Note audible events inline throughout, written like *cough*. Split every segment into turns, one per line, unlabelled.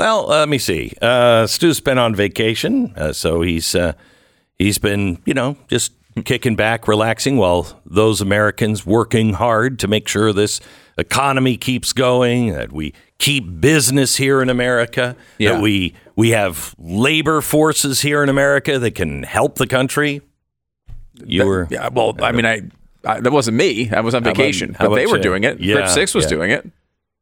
Well, let me see. Uh, Stu's been on vacation, uh, so he's uh, he's been, you know, just kicking back, relaxing, while those Americans working hard to make sure this economy keeps going, that we keep business here in America,
Yeah.
that we we have labor forces here in America that can help the country. You were
Yeah, well, I mean, I, I that wasn't me. I was on vacation,
how
but they were
you?
doing it.
Yeah,
Six was
yeah.
doing it.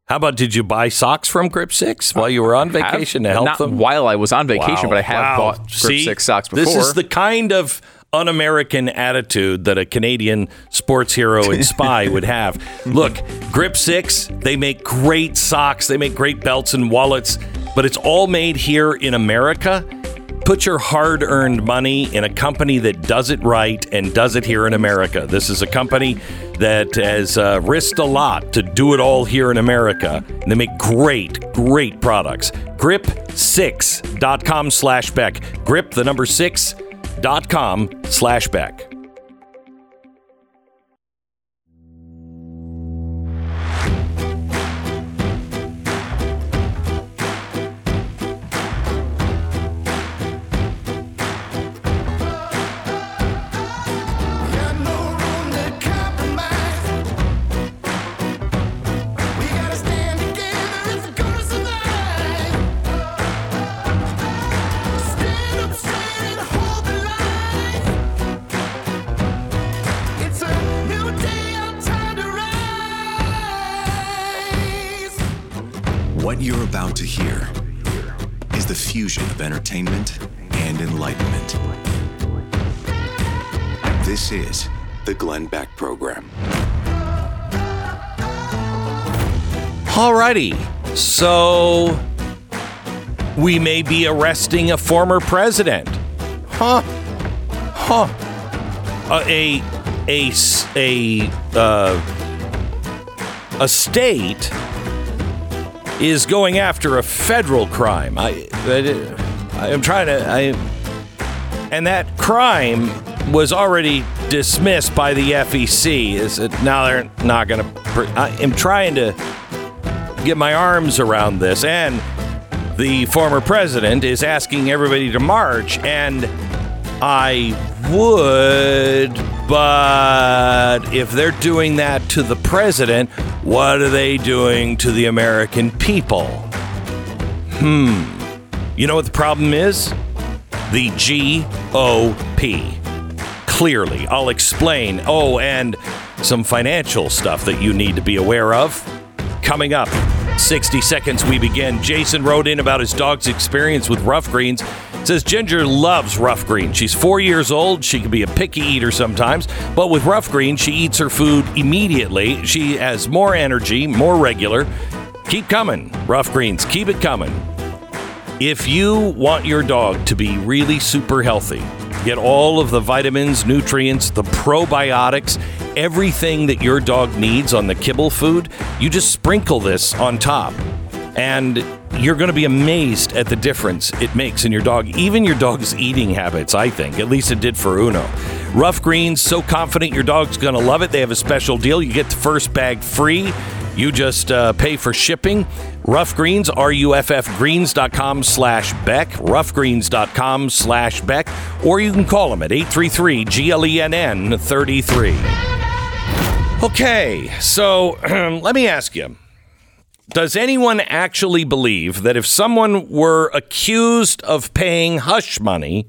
How about did you buy socks from Grip Six while you were on
Have-
vacation to help
not
them?
while I was on vacation,
Wow.
but I have
Wow.
bought Grip
See?
Six socks before.
This is the kind of un-American attitude that a Canadian sports hero and *laughs* spy would have. Look, Grip Six, they make great socks, they make great belts and wallets, but it's all made here in America. Put your hard earned money in a company that does it right and does it here in America. This is a company that has uh, risked a lot to do it all here in America. And they make great, great products. Grip6.com slash Beck. Grip, the number 6.com slash Beck.
Glenn Beck Program.
Alrighty. So we may be arresting a former president. Huh? Huh? Uh, a a a uh, a state is going after a federal crime. I I am trying to I and that crime was already dismissed by the FEC. Is it now they're not going to? I am trying to get my arms around this. And the former president is asking everybody to march, and I would, but if they're doing that to the president, what are they doing to the American people? Hmm. You know what the problem is? The GOP. Clearly, I'll explain. Oh, and some financial stuff that you need to be aware of. Coming up, 60 seconds we begin. Jason wrote in about his dog's experience with Ruff Greens. Says Ginger loves Ruff Greens. She's four years old. She can be a picky eater sometimes, but with Ruff Greens, she eats her food immediately. She has more energy, more regular. Keep coming, Ruff Greens. Keep it coming. If you want your dog to be really super healthy, get all of the vitamins, nutrients, the probiotics, everything that your dog needs on the kibble food, you just sprinkle this on top. And you're going to be amazed at the difference it makes in your dog, even your dog's eating habits, I think. At least it did for Uno. Ruff Greens, so confident your dog's going to love it. They have a special deal. You get the first bag free. You just uh, pay for shipping. Ruff Greens, R-U-F-F greens.com slash Beck, ruffgreens.com slash Beck, or you can call them at 833-GLENN33. Okay, so *clears throat* let me ask you. Does anyone actually believe that if someone were accused of paying hush money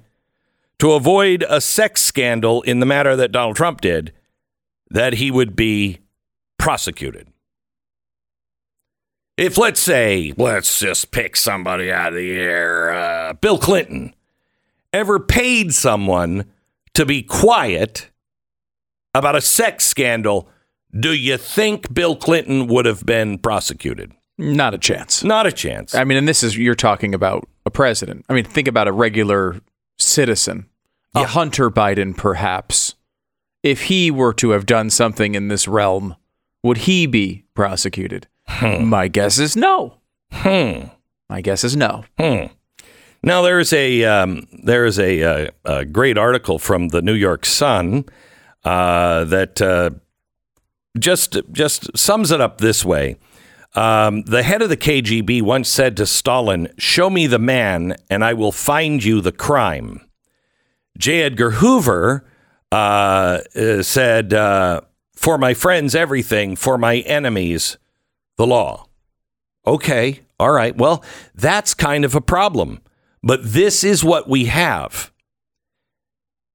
to avoid a sex scandal in the matter that Donald Trump did, that he would be prosecuted? If, let's say, let's just pick somebody out of the air, uh, Bill Clinton ever paid someone to be quiet about a sex scandal, do you think Bill Clinton would have been prosecuted?
Not a chance.
Not a chance.
I mean, and this is you're talking about a president. I mean, think about a regular citizen, a Hunter Biden, perhaps. If he were to have done something in this realm, would he be prosecuted? My guess is no.
Hmm.
My guess is no.
Hmm. Now there's a um, there's a, uh a great article from the New York Sun uh, that uh, just just sums it up this way. Um, the head of the KGB once said to Stalin, Show me the man, and I will find you the crime. J. Edgar Hoover uh, uh, said, uh, For my friends, everything, for my enemies, the law. Okay, all right. Well, that's kind of a problem. But this is what we have.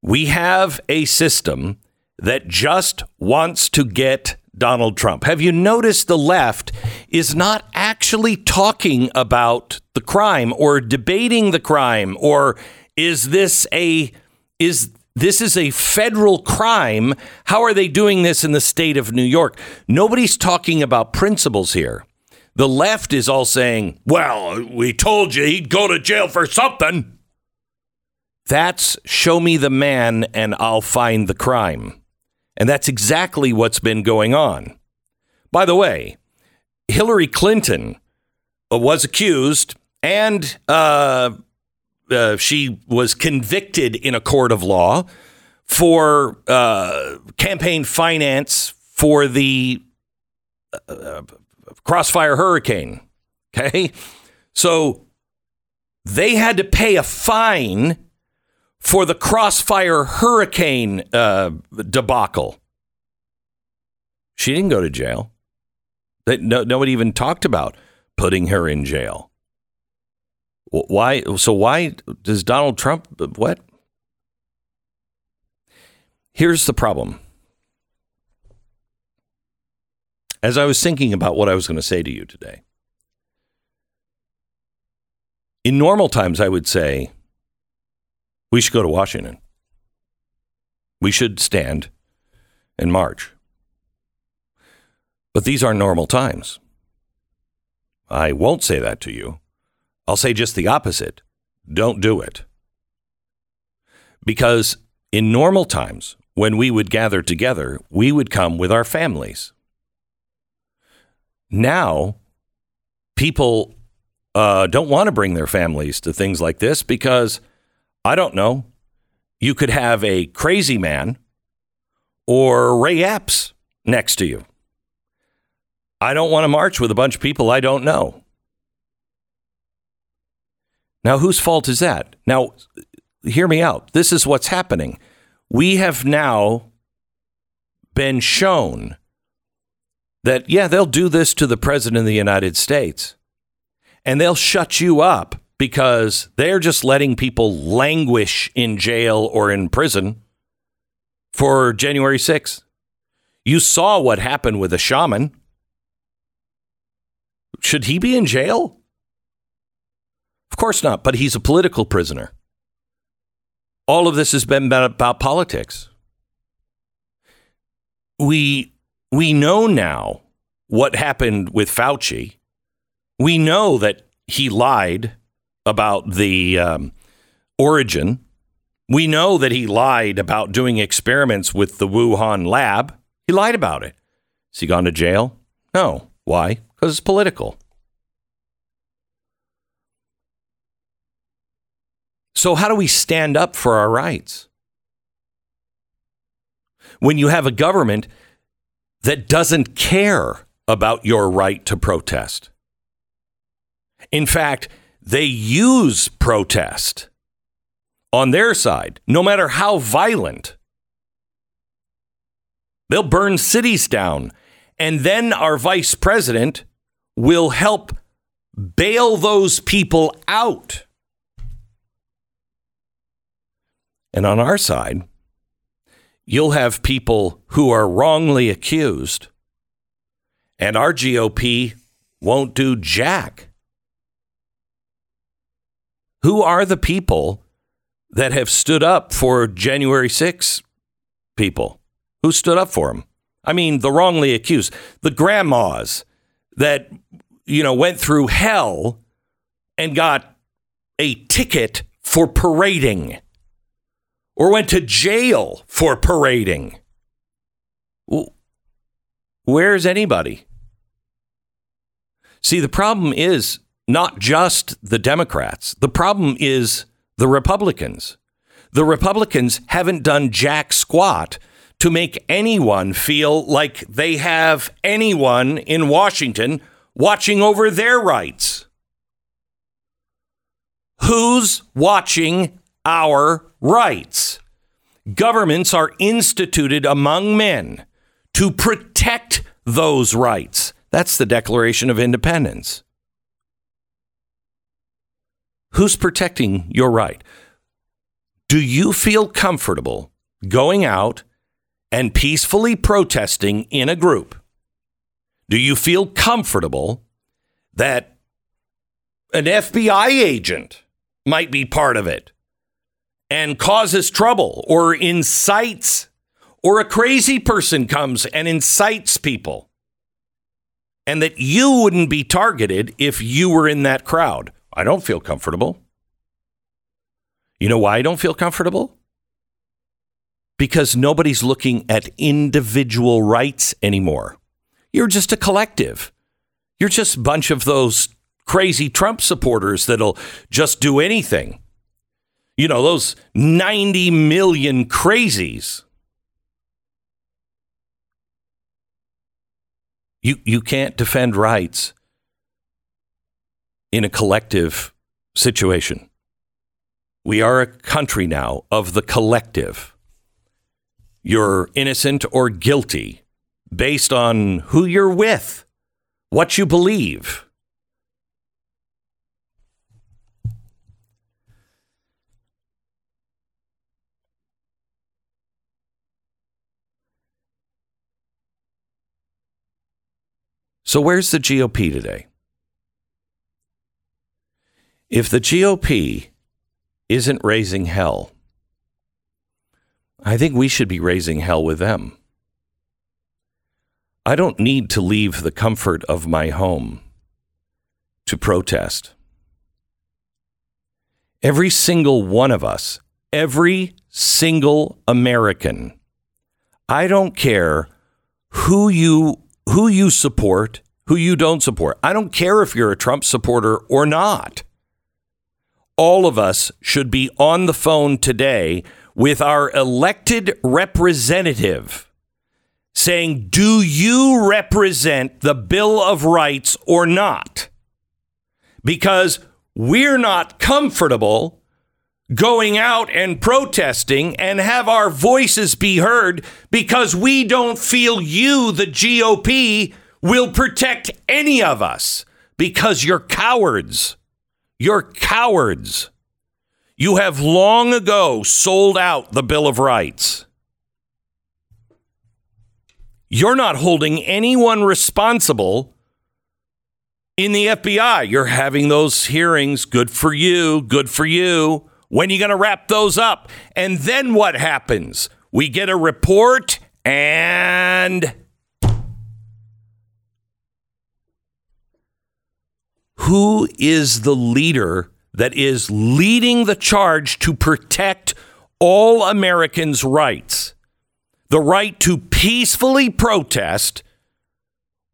We have a system that just wants to get Donald Trump. Have you noticed the left is not actually talking about the crime or debating the crime or is this a is this is a federal crime? How are they doing this in the state of New York? Nobody's talking about principles here. The left is all saying, "Well, we told you he'd go to jail for something." That's show me the man and I'll find the crime. And that's exactly what's been going on. By the way, Hillary Clinton uh, was accused and uh, uh, she was convicted in a court of law for uh, campaign finance for the uh, Crossfire Hurricane. Okay. So they had to pay a fine for the Crossfire Hurricane uh, debacle. She didn't go to jail. That no, nobody even talked about putting her in jail. Wh- Why? So why does Donald Trump what? Here's the problem. As I was thinking about what I was going to say to you today, in normal times, I would say we should go to Washington. We should stand and march. But these are normal times. I won't say that to you. I'll say just the opposite. Don't do it. Because in normal times, when we would gather together, we would come with our families. Now, people uh, don't want to bring their families to things like this because I don't know. You could have a crazy man or Ray Epps next to you. I don't want to march with a bunch of people I don't know. Now, whose fault is that? Now, hear me out. This is what's happening. We have now been shown that, yeah, they'll do this to the President of the United States and they'll shut you up because they're just letting people languish in jail or in prison for January 6th. You saw what happened with a shaman. Should he be in jail? Of course not, but he's a political prisoner. All of this has been about, politics. We we know now what happened with Fauci. We know that he lied about the um, origin. We know that he lied about doing experiments with the Wuhan lab. He lied about it. Has he gone to jail? No. Why? Because it's political. So, how do we stand up for our rights? When you have a government that doesn't care about your right to protest. In fact, they use protest on their side, no matter how violent. They'll burn cities down. And then our vice president will help bail those people out. And on our side, you'll have people who are wrongly accused, and our GOP won't do jack. Who are the people that have stood up for January 6 people? Who stood up for them? I mean, the wrongly accused, the grandmas that, you know, went through hell and got a ticket for parading or went to jail for parading. Where's anybody? See, the problem is not just the Democrats. The problem is the Republicans. The Republicans haven't done jack squat to make anyone feel like they have anyone in Washington watching over their rights? Who's watching our rights? Governments are instituted among men to protect those rights. That's the Declaration of Independence. Who's protecting your right? Do you feel comfortable going out and peacefully protesting in a group? Do you feel comfortable that an FBI agent might be part of it and causes trouble or incites, or a crazy person comes and incites people? And that you wouldn't be targeted if you were in that crowd. I don't feel comfortable. You know why I don't feel comfortable? Because nobody's looking at individual rights anymore. You're just a collective. You're just a bunch of those crazy Trump supporters that'll just do anything. You know, those 90 million crazies. You, you can't defend rights in a collective situation. We are a country now of the collective. You're innocent or guilty based on who you're with, what you believe. So, where's the GOP today? If the GOP isn't raising hell, I think we should be raising hell with them. I don't need to leave the comfort of my home to protest. Every single one of us, every single American, I don't care who you who you support, who you don't support. I don't care if you're a Trump supporter or not. All of us should be on the phone today with our elected representative saying, Do you represent the Bill of Rights or not? Because we're not comfortable going out and protesting and have our voices be heard because we don't feel you, the GOP, will protect any of us because you're cowards. You're cowards. You have long ago sold out the Bill of Rights. You're not holding anyone responsible in the FBI. You're having those hearings. Good for you. Good for you. When are you going to wrap those up? And then what happens? We get a report and. Who is the leader that is leading the charge to protect all Americans' rights? The right to peacefully protest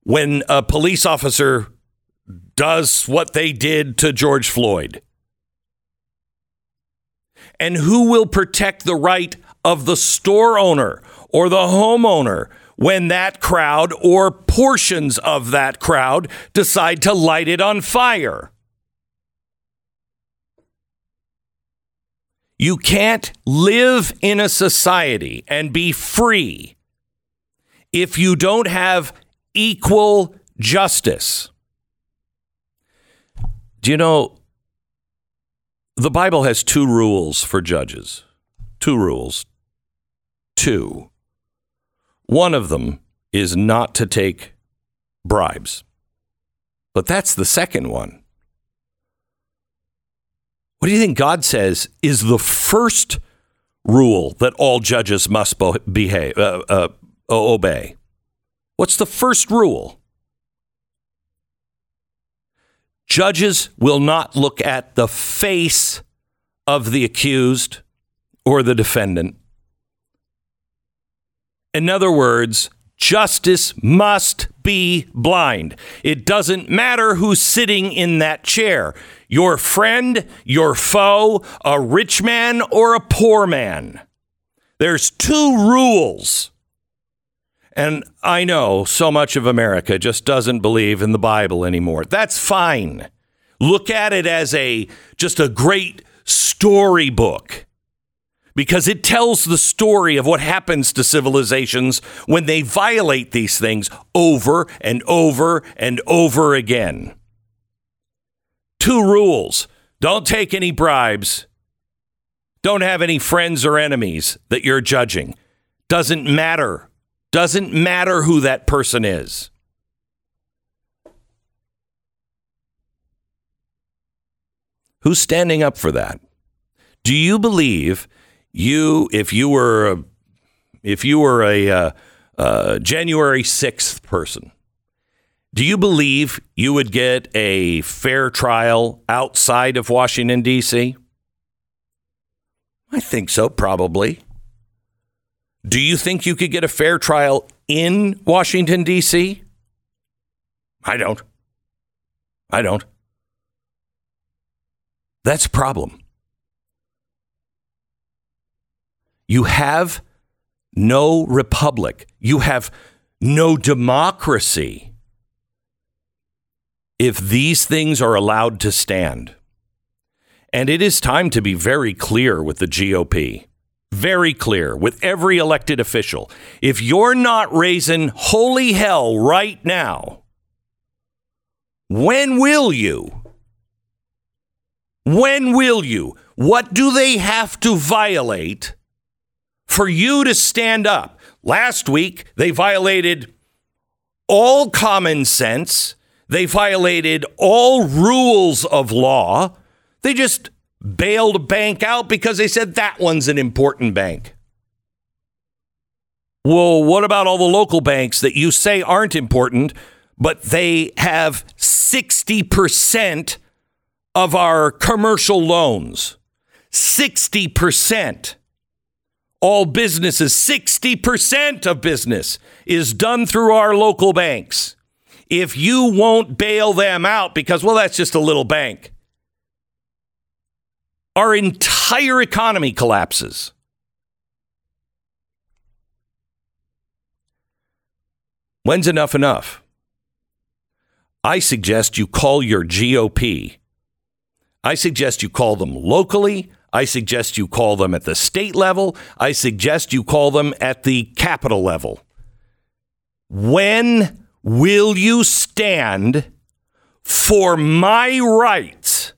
when a police officer does what they did to George Floyd. And who will protect the right of the store owner or the homeowner when that crowd or portions of that crowd decide to light it on fire? You can't live in a society and be free if you don't have equal justice. Do you know the Bible has two rules for judges? Two rules. Two. One of them is not to take bribes. But that's the second one. What do you think God says is the first rule that all judges must behave, uh, uh, obey? What's the first rule? Judges will not look at the face of the accused or the defendant. In other words, justice must be blind. It doesn't matter who's sitting in that chair your friend, your foe, a rich man, or a poor man. There's two rules. And I know so much of America just doesn't believe in the Bible anymore. That's fine. Look at it as a just a great storybook because it tells the story of what happens to civilizations when they violate these things over and over and over again. Two rules don't take any bribes, don't have any friends or enemies that you're judging. Doesn't matter. Doesn't matter who that person is. Who's standing up for that? Do you believe you, if you were, a, if you were a uh, uh, January sixth person, do you believe you would get a fair trial outside of Washington D.C.? I think so, probably. Do you think you could get a fair trial in Washington, D.C.? I don't. I don't. That's a problem. You have no republic. You have no democracy if these things are allowed to stand. And it is time to be very clear with the GOP. Very clear with every elected official. If you're not raising holy hell right now, when will you? When will you? What do they have to violate for you to stand up? Last week, they violated all common sense. They violated all rules of law. They just bailed a bank out because they said that one's an important bank. Well, what about all the local banks that you say aren't important, but they have 60% of our commercial loans? 60%. All businesses, 60% of business is done through our local banks. If you won't bail them out because, well, that's just a little bank, our entire economy collapses. When's enough enough? I suggest you call your GOP. I suggest you call them locally. I suggest you call them at the state level. I suggest you call them at the capital level. When will you stand for my rights?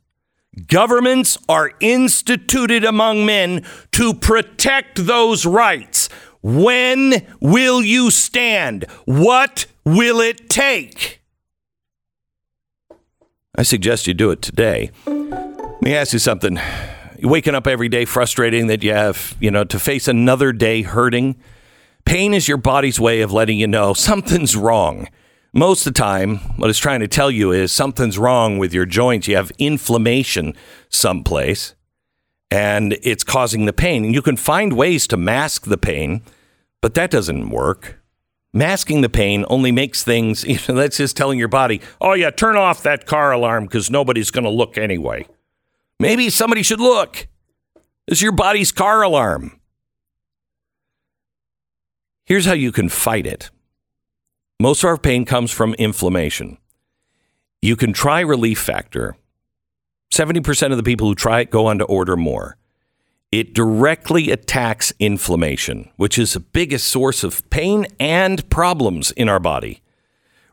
Governments are instituted among men to protect those rights. When will you stand? What will it take? I suggest you do it today. Let me ask you something. You waking up every day frustrating that you have, you know, to face another day hurting. Pain is your body's way of letting you know something's wrong. Most of the time, what it's trying to tell you is something's wrong with your joints. You have inflammation someplace and it's causing the pain. And you can find ways to mask the pain, but that doesn't work. Masking the pain only makes things, *laughs* you know, that's just telling your body, oh, yeah, turn off that car alarm because nobody's going to look anyway. Maybe somebody should look. This is your body's car alarm. Here's how you can fight it most of our pain comes from inflammation. You can try Relief Factor. 70% of the people who try it go on to order more. It directly attacks inflammation, which is the biggest source of pain and problems in our body.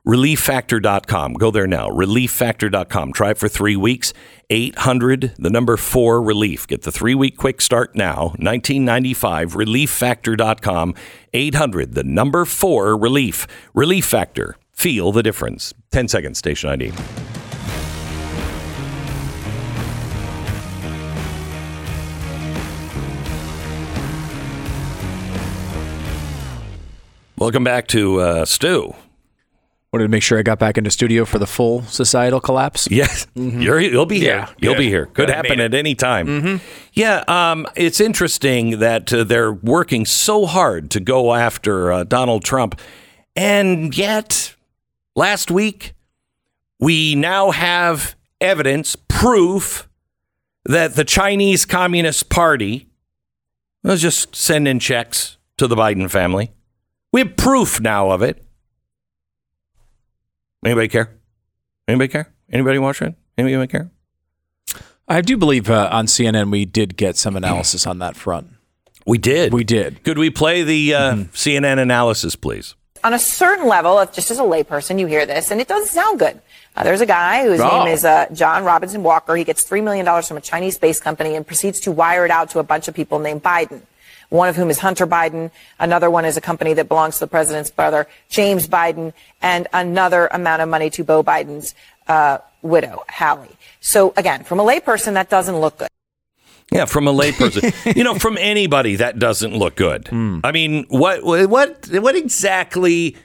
ReliefFactor.com. Go there now. ReliefFactor.com. Try it for three weeks. 800, the number four relief. Get the three week quick start now. 1995. ReliefFactor.com. 800, the number four relief. Relief Factor. Feel the difference. 10 seconds, station ID. Welcome back to uh, Stu.
Wanted to make sure I got back into studio for the full societal collapse.
Yes, You're, you'll be here.
Yeah,
you'll be here. Could
I
happen at any time. Yeah, um, it's interesting that uh, they're working so hard to go after uh, Donald Trump, and yet last week we now have evidence, proof that the Chinese Communist Party was just sending checks to the Biden family. We have proof now of it. Anybody care? Anybody care? Anybody watch it? Anybody care?
I do believe uh, on CNN we did get some analysis on that front.
We did.
We did.
Could we play the uh, CNN analysis, please?
on a certain level, of just as a layperson, you hear this, and it doesn't sound good. Uh, there's a guy whose
Oh.
name is uh, John Robinson Walker. He gets $3 million from a Chinese space company and proceeds to wire it out to a bunch of people named Biden. One of whom is Hunter Biden. Another one is a company that belongs to the president's brother, James Biden, and another amount of money to Beau Biden's uh, widow, Hallie. So again, from a layperson, that doesn't look good.
Yeah, from a layperson. *laughs* you know, from anybody that doesn't look good. I mean, what what what exactly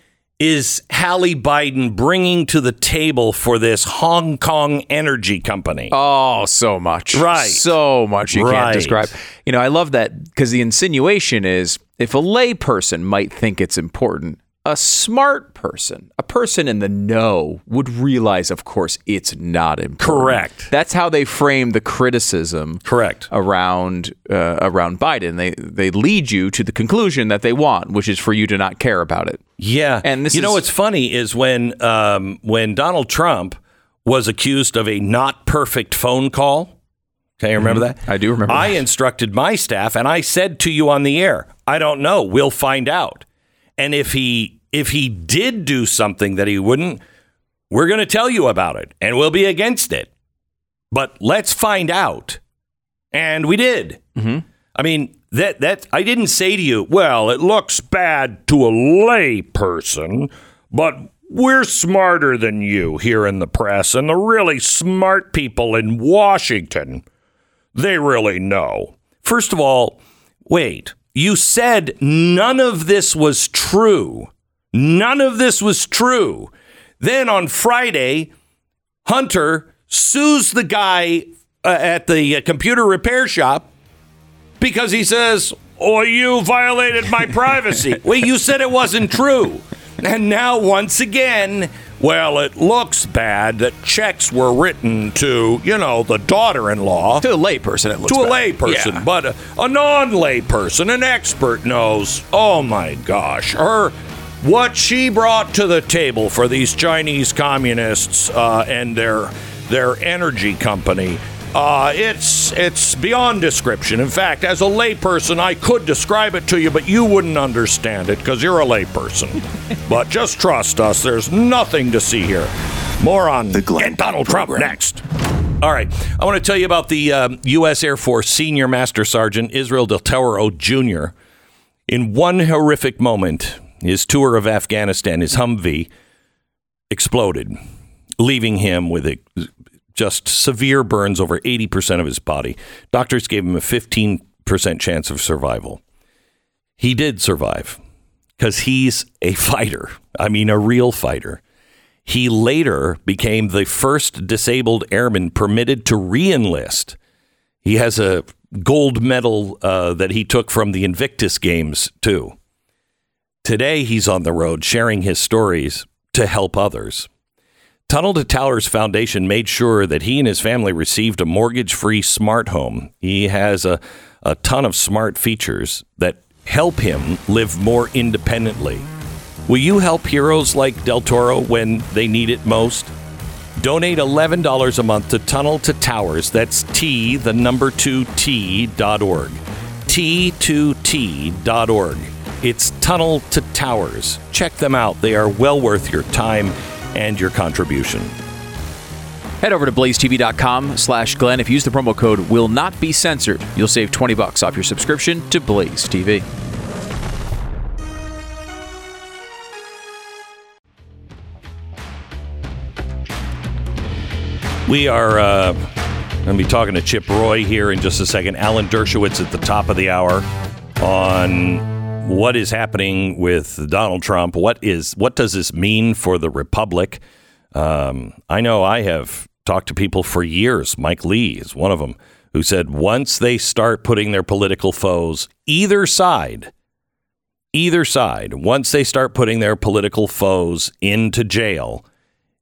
is Hallie Biden bringing to the table for this Hong Kong energy company?
Oh, so much.
Right.
So much you
Right.
can't describe. You know, I love that because the insinuation is if a layperson might think it's important, a smart person, a person in the know, would realize, of course, it's not important.
Correct.
That's how they frame the criticism.
Correct.
Around uh, around Biden, they they lead you to the conclusion that they want, which is for you to not care about it.
Yeah,
And this
you know what's funny is when um, when Donald Trump was accused of a not perfect phone call. Okay, you remember that?
Mm-hmm. I do remember
I
that.
instructed my staff, and I said to you on the air, "I don't know. We'll find out." And if he if he did do something that he wouldn't, we're going to tell you about it, and we'll be against it. But let's find out. And we did.
Mm-hmm.
I mean, that that I didn't say to you, well, it looks bad to a lay person, but we're smarter than you here in the press, and the really smart people in Washington, they really know. First of all, wait, you said none of this was true. None of this was true. Then on Friday, Hunter sues the guy uh, at the uh, computer repair shop because he says, "Oh, you violated my *laughs* privacy." Wait, you said it wasn't true, *laughs* and now once again, well, it looks bad that checks were written to you know the daughter-in-law
To a layperson, it looks
to a
bad.
lay person,
Yeah.
but a, a non-lay person, an expert knows. Oh my gosh, her what she brought to the table for these Chinese communists uh, and their their energy company. Uh, it's it's beyond description. In fact, as a layperson, I could describe it to you, but you wouldn't understand it because you're a layperson. *laughs* but just trust us. There's nothing to see here. More on
The Glenn
and Donald Trump
Program.
next. All right. I want to tell you about the um, U.S. Air Force Senior Master Sergeant Israel Del Toro Jr. In one horrific moment, his tour of Afghanistan, his Humvee, exploded, leaving him with a, just severe burns over 80% of his body. Doctors gave him a 15% chance of survival. He did survive because he's a fighter. I mean, a real fighter. He later became the first disabled airman permitted to reenlist. He has a gold medal uh, that he took from the Invictus Games, too. Today, he's on the road sharing his stories to help others. Tunnel to Towers Foundation made sure that he and his family received a mortgage free smart home. He has a, a ton of smart features that help him live more independently. Will you help heroes like Del Toro when they need it most? Donate $11 a month to Tunnel to Towers. That's T, the number two T dot org. T2T dot org. It's Tunnel to Towers. Check them out. They are well worth your time and your contribution.
Head over to blazetv.com slash Glenn. If you use the promo code will not be censored, you'll save 20 bucks off your subscription to Blaze TV.
We are uh, going to be talking to Chip Roy here in just a second. Alan Dershowitz at the top of the hour on what is happening with Donald Trump. What is what does this mean for the Republic? Um, I know I have talked to people for years. Mike Lee is one of them who said once they start putting their political foes either side, either side, once they start putting their political foes into jail,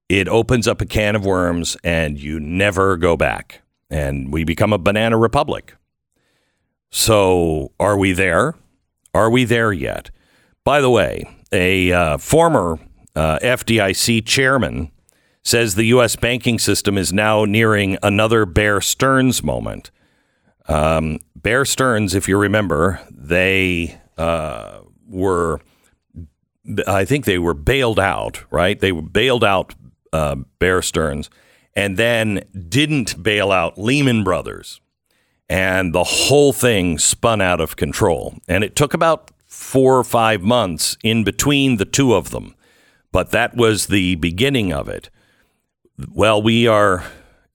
it opens up a can of worms and you never go back. And we become a banana republic. So are we there? Are we there yet? By the way, a uh, former uh, FDIC chairman says the U.S. banking system is now nearing another Bear Stearns moment. Um, Bear Stearns, if you remember, they uh, were, I think they were bailed out, right? They were bailed out uh, Bear Stearns and then didn't bail out Lehman Brothers. And the whole thing spun out of control. And it took about four or five months in between the two of them. But that was the beginning of it. Well, we are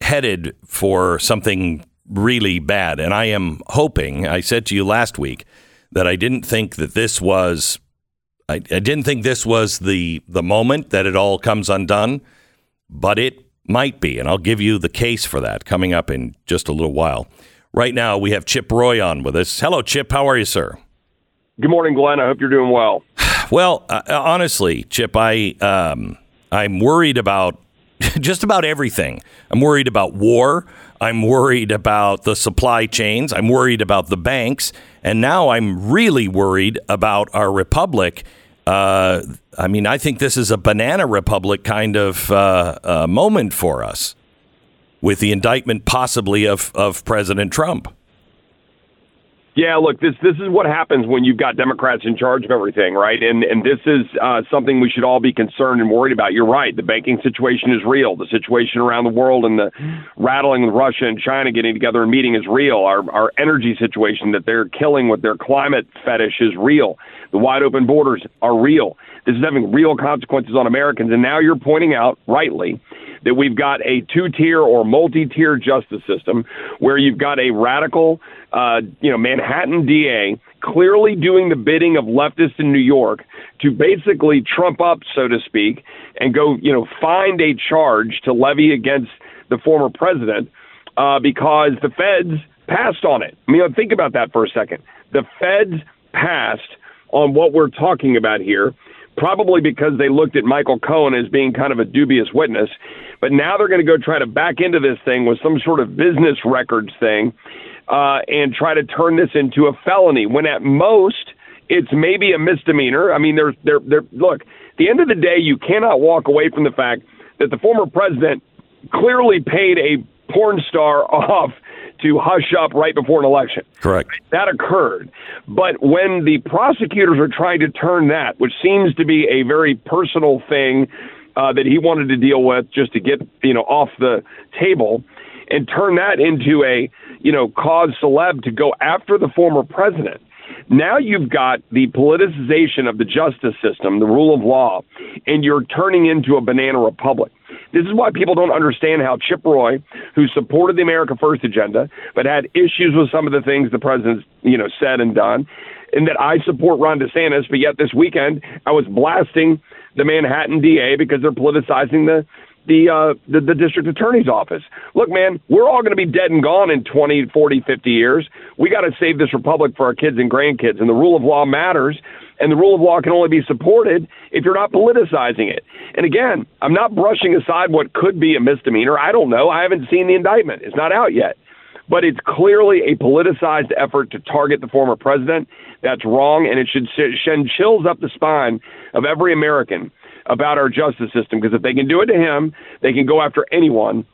headed for something really bad. And I am hoping, I said to you last week, that I didn't think that this was. I, I didn't think this was the the moment that it all comes undone, but it might be, and I'll give you the case for that coming up in just a little while. Right now, we have Chip Roy on with us. Hello, Chip. How are you, sir?
Good morning, Glenn. I hope you're doing well. *sighs*
Well, uh, honestly, Chip, I um, I'm worried about *laughs* just about everything. I'm worried about war. I'm worried about the supply chains. I'm worried about the banks, and now I'm really worried about our republic. Uh, I mean, I think this is a banana republic kind of uh, uh, moment for us, with the indictment possibly of of President Trump.
Yeah, look, this this is what happens when you've got Democrats in charge of everything, right? And and this is uh, something we should all be concerned and worried about. You're right. The banking situation is real. The situation around the world and the rattling with Russia and China getting together and meeting is real. Our our energy situation that they're killing with their climate fetish is real. The wide open borders are real. This is having real consequences on Americans. And now you're pointing out rightly that we've got a two tier or multi tier justice system where you've got a radical, uh, you know, Manhattan DA clearly doing the bidding of leftists in New York to basically trump up, so to speak, and go, you know, find a charge to levy against the former president uh, because the feds passed on it. I mean, think about that for a second. The feds passed on what we're talking about here probably because they looked at Michael Cohen as being kind of a dubious witness. But now they're going to go try to back into this thing with some sort of business records thing uh, and try to turn this into a felony when at most it's maybe a misdemeanor. I mean, there's there there look, the end of the day, you cannot walk away from the fact that the former president clearly paid a porn star *laughs* off to hush up right before an election.
Correct.
That occurred. But when the prosecutors are trying to turn that, which seems to be a very personal thing uh, that he wanted to deal with just to get, you know, off the table, and turn that into a, you know, cause celeb to go after the former president. Now you've got the politicization of the justice system, the rule of law, and you're turning into a banana republic. This is why people don't understand how Chip Roy, who supported the America First agenda, but had issues with some of the things the president's, you know, said and done, and that I support Ron DeSantis, but yet this weekend I was blasting the Manhattan DA because they're politicizing the the, uh, the the district attorney's office. Look, man, we're all going to be dead and gone in 20, 40, 50 years. We got to save this republic for our kids and grandkids, and the rule of law matters. And the rule of law can only be supported if you're not politicizing it. And again, I'm not brushing aside what could be a misdemeanor. I don't know. I haven't seen the indictment. It's not out yet. But it's clearly a politicized effort to target the former president. That's wrong, and it should send chills up the spine of every American about our justice system because if they can do it to him, they can go after anyone,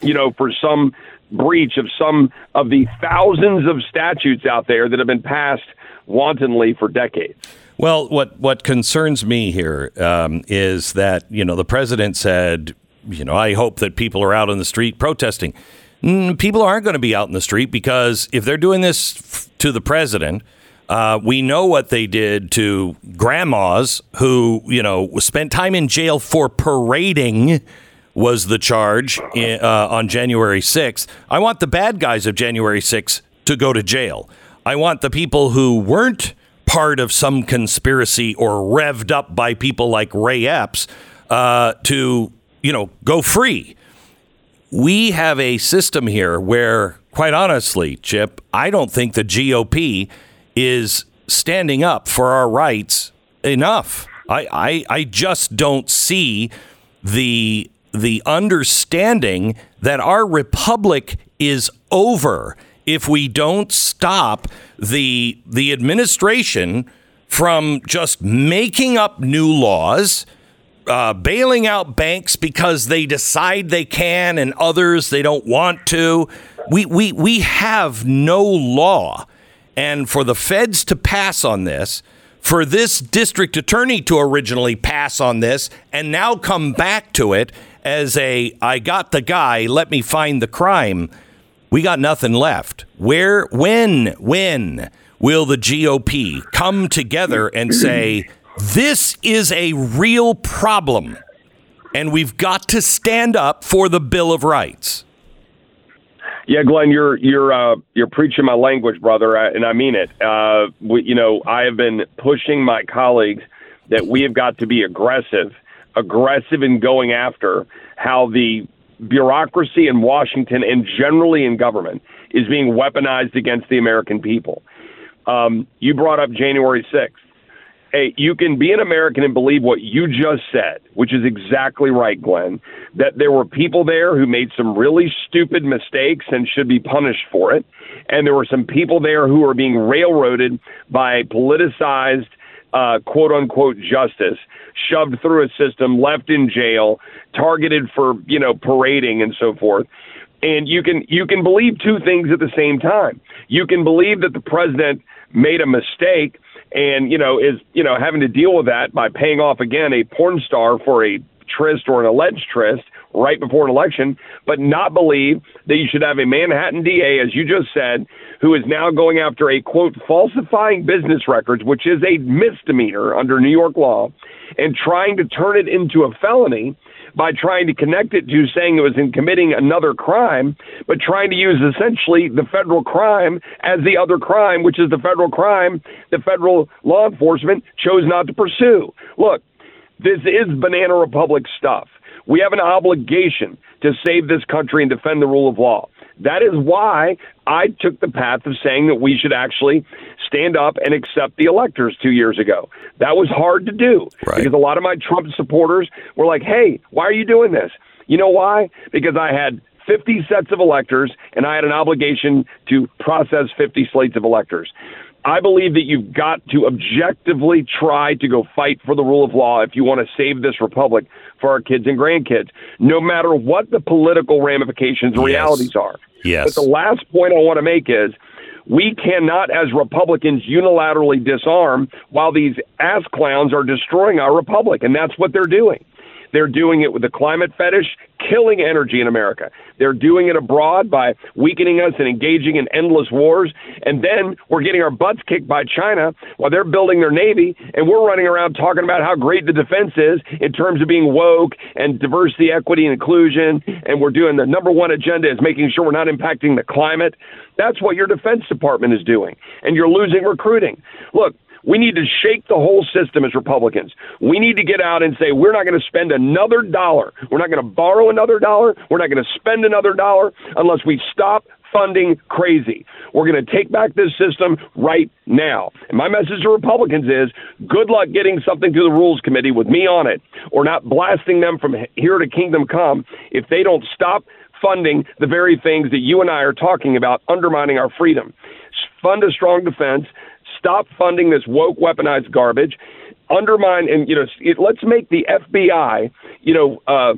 you know, for some breach of some of the thousands of statutes out there that have been passed wantonly for decades.
Well, what what concerns me here um, is that you know the president said, you know, I hope that people are out on the street protesting. Mm, people aren't going to be out in the street because if they're doing this f- to the president, uh, we know what they did to grandmas who, you know, spent time in jail for parading was the charge in, uh, on January 6th. I want the bad guys of January 6th to go to jail. I want the people who weren't part of some conspiracy or revved up by people like Ray Epps uh, to, you know, go free. We have a system here where, quite honestly, Chip, I don't think the GOP is standing up for our rights enough. I, I, I just don't see the the understanding that our republic is over if we don't stop the the administration from just making up new laws, uh, bailing out banks because they decide they can and others they don't want to. We, we, we have no law. And for the feds to pass on this, for this district attorney to originally pass on this and now come back to it as a I got the guy, let me find the crime, we got nothing left. Where, when, when will the GOP come together and say, this is a real problem and we've got to stand up for the Bill of Rights?
Yeah, Glenn, you're you're uh, you're preaching my language, brother, uh, and I mean it. Uh, we, you know, I have been pushing my colleagues that we have got to be aggressive, aggressive in going after how the bureaucracy in Washington and generally in government is being weaponized against the American people. Um, you brought up January sixth hey, you can be an American and believe what you just said, which is exactly right, Glenn, that there were people there who made some really stupid mistakes and should be punished for it. And there were some people there who are being railroaded by politicized, uh, quote unquote, justice, shoved through a system, left in jail, targeted for, you know, parading and so forth and you can you can believe two things at the same time. You can believe that the president made a mistake and you know is you know having to deal with that by paying off again a porn star for a tryst or an alleged tryst right before an election, but not believe that you should have a Manhattan DA, as you just said, who is now going after a quote falsifying business records, which is a misdemeanor under New York law, and trying to turn it into a felony by trying to connect it to saying it was in committing another crime, but trying to use essentially the federal crime as the other crime, which is the federal crime the federal law enforcement chose not to pursue. Look, this is Banana Republic stuff. We have an obligation to save this country and defend the rule of law. That is why I took the path of saying that we should actually stand up and accept the electors two years ago. That was hard to do
Right.
because a lot of my Trump supporters were like, hey, why are you doing this? You know why? Because I had 50 sets of electors and I had an obligation to process 50 slates of electors. I believe that you've got to objectively try to go fight for the rule of law if you want to save this republic for our kids and grandkids, no matter what the political ramifications and realities are.
Yes.
But the last point I want to make is we cannot, as Republicans, unilaterally disarm while these ass clowns are destroying our republic. And that's what they're doing. They're doing it with the climate fetish, killing energy in America. They're doing it abroad by weakening us and engaging in endless wars. And then we're getting our butts kicked by China while they're building their navy. And we're running around talking about how great the defense is in terms of being woke and diversity, equity, and inclusion. And we're doing the number one agenda is making sure we're not impacting the climate. That's what your Defense Department is doing. And you're losing recruiting. Look, we need to shake the whole system as Republicans. We need to get out and say we're not going to spend another dollar. We're not going to borrow another dollar. We're not going to spend another dollar unless we stop funding crazy. We're going to take back this system right now. And my message to Republicans is good luck getting something to the Rules Committee with me on it or not blasting them from here to kingdom come if they don't stop funding the very things that you and I are talking about undermining our freedom. Fund a strong defense. Stop funding this woke weaponized garbage. Undermine and you know it, let's make the FBI you know uh,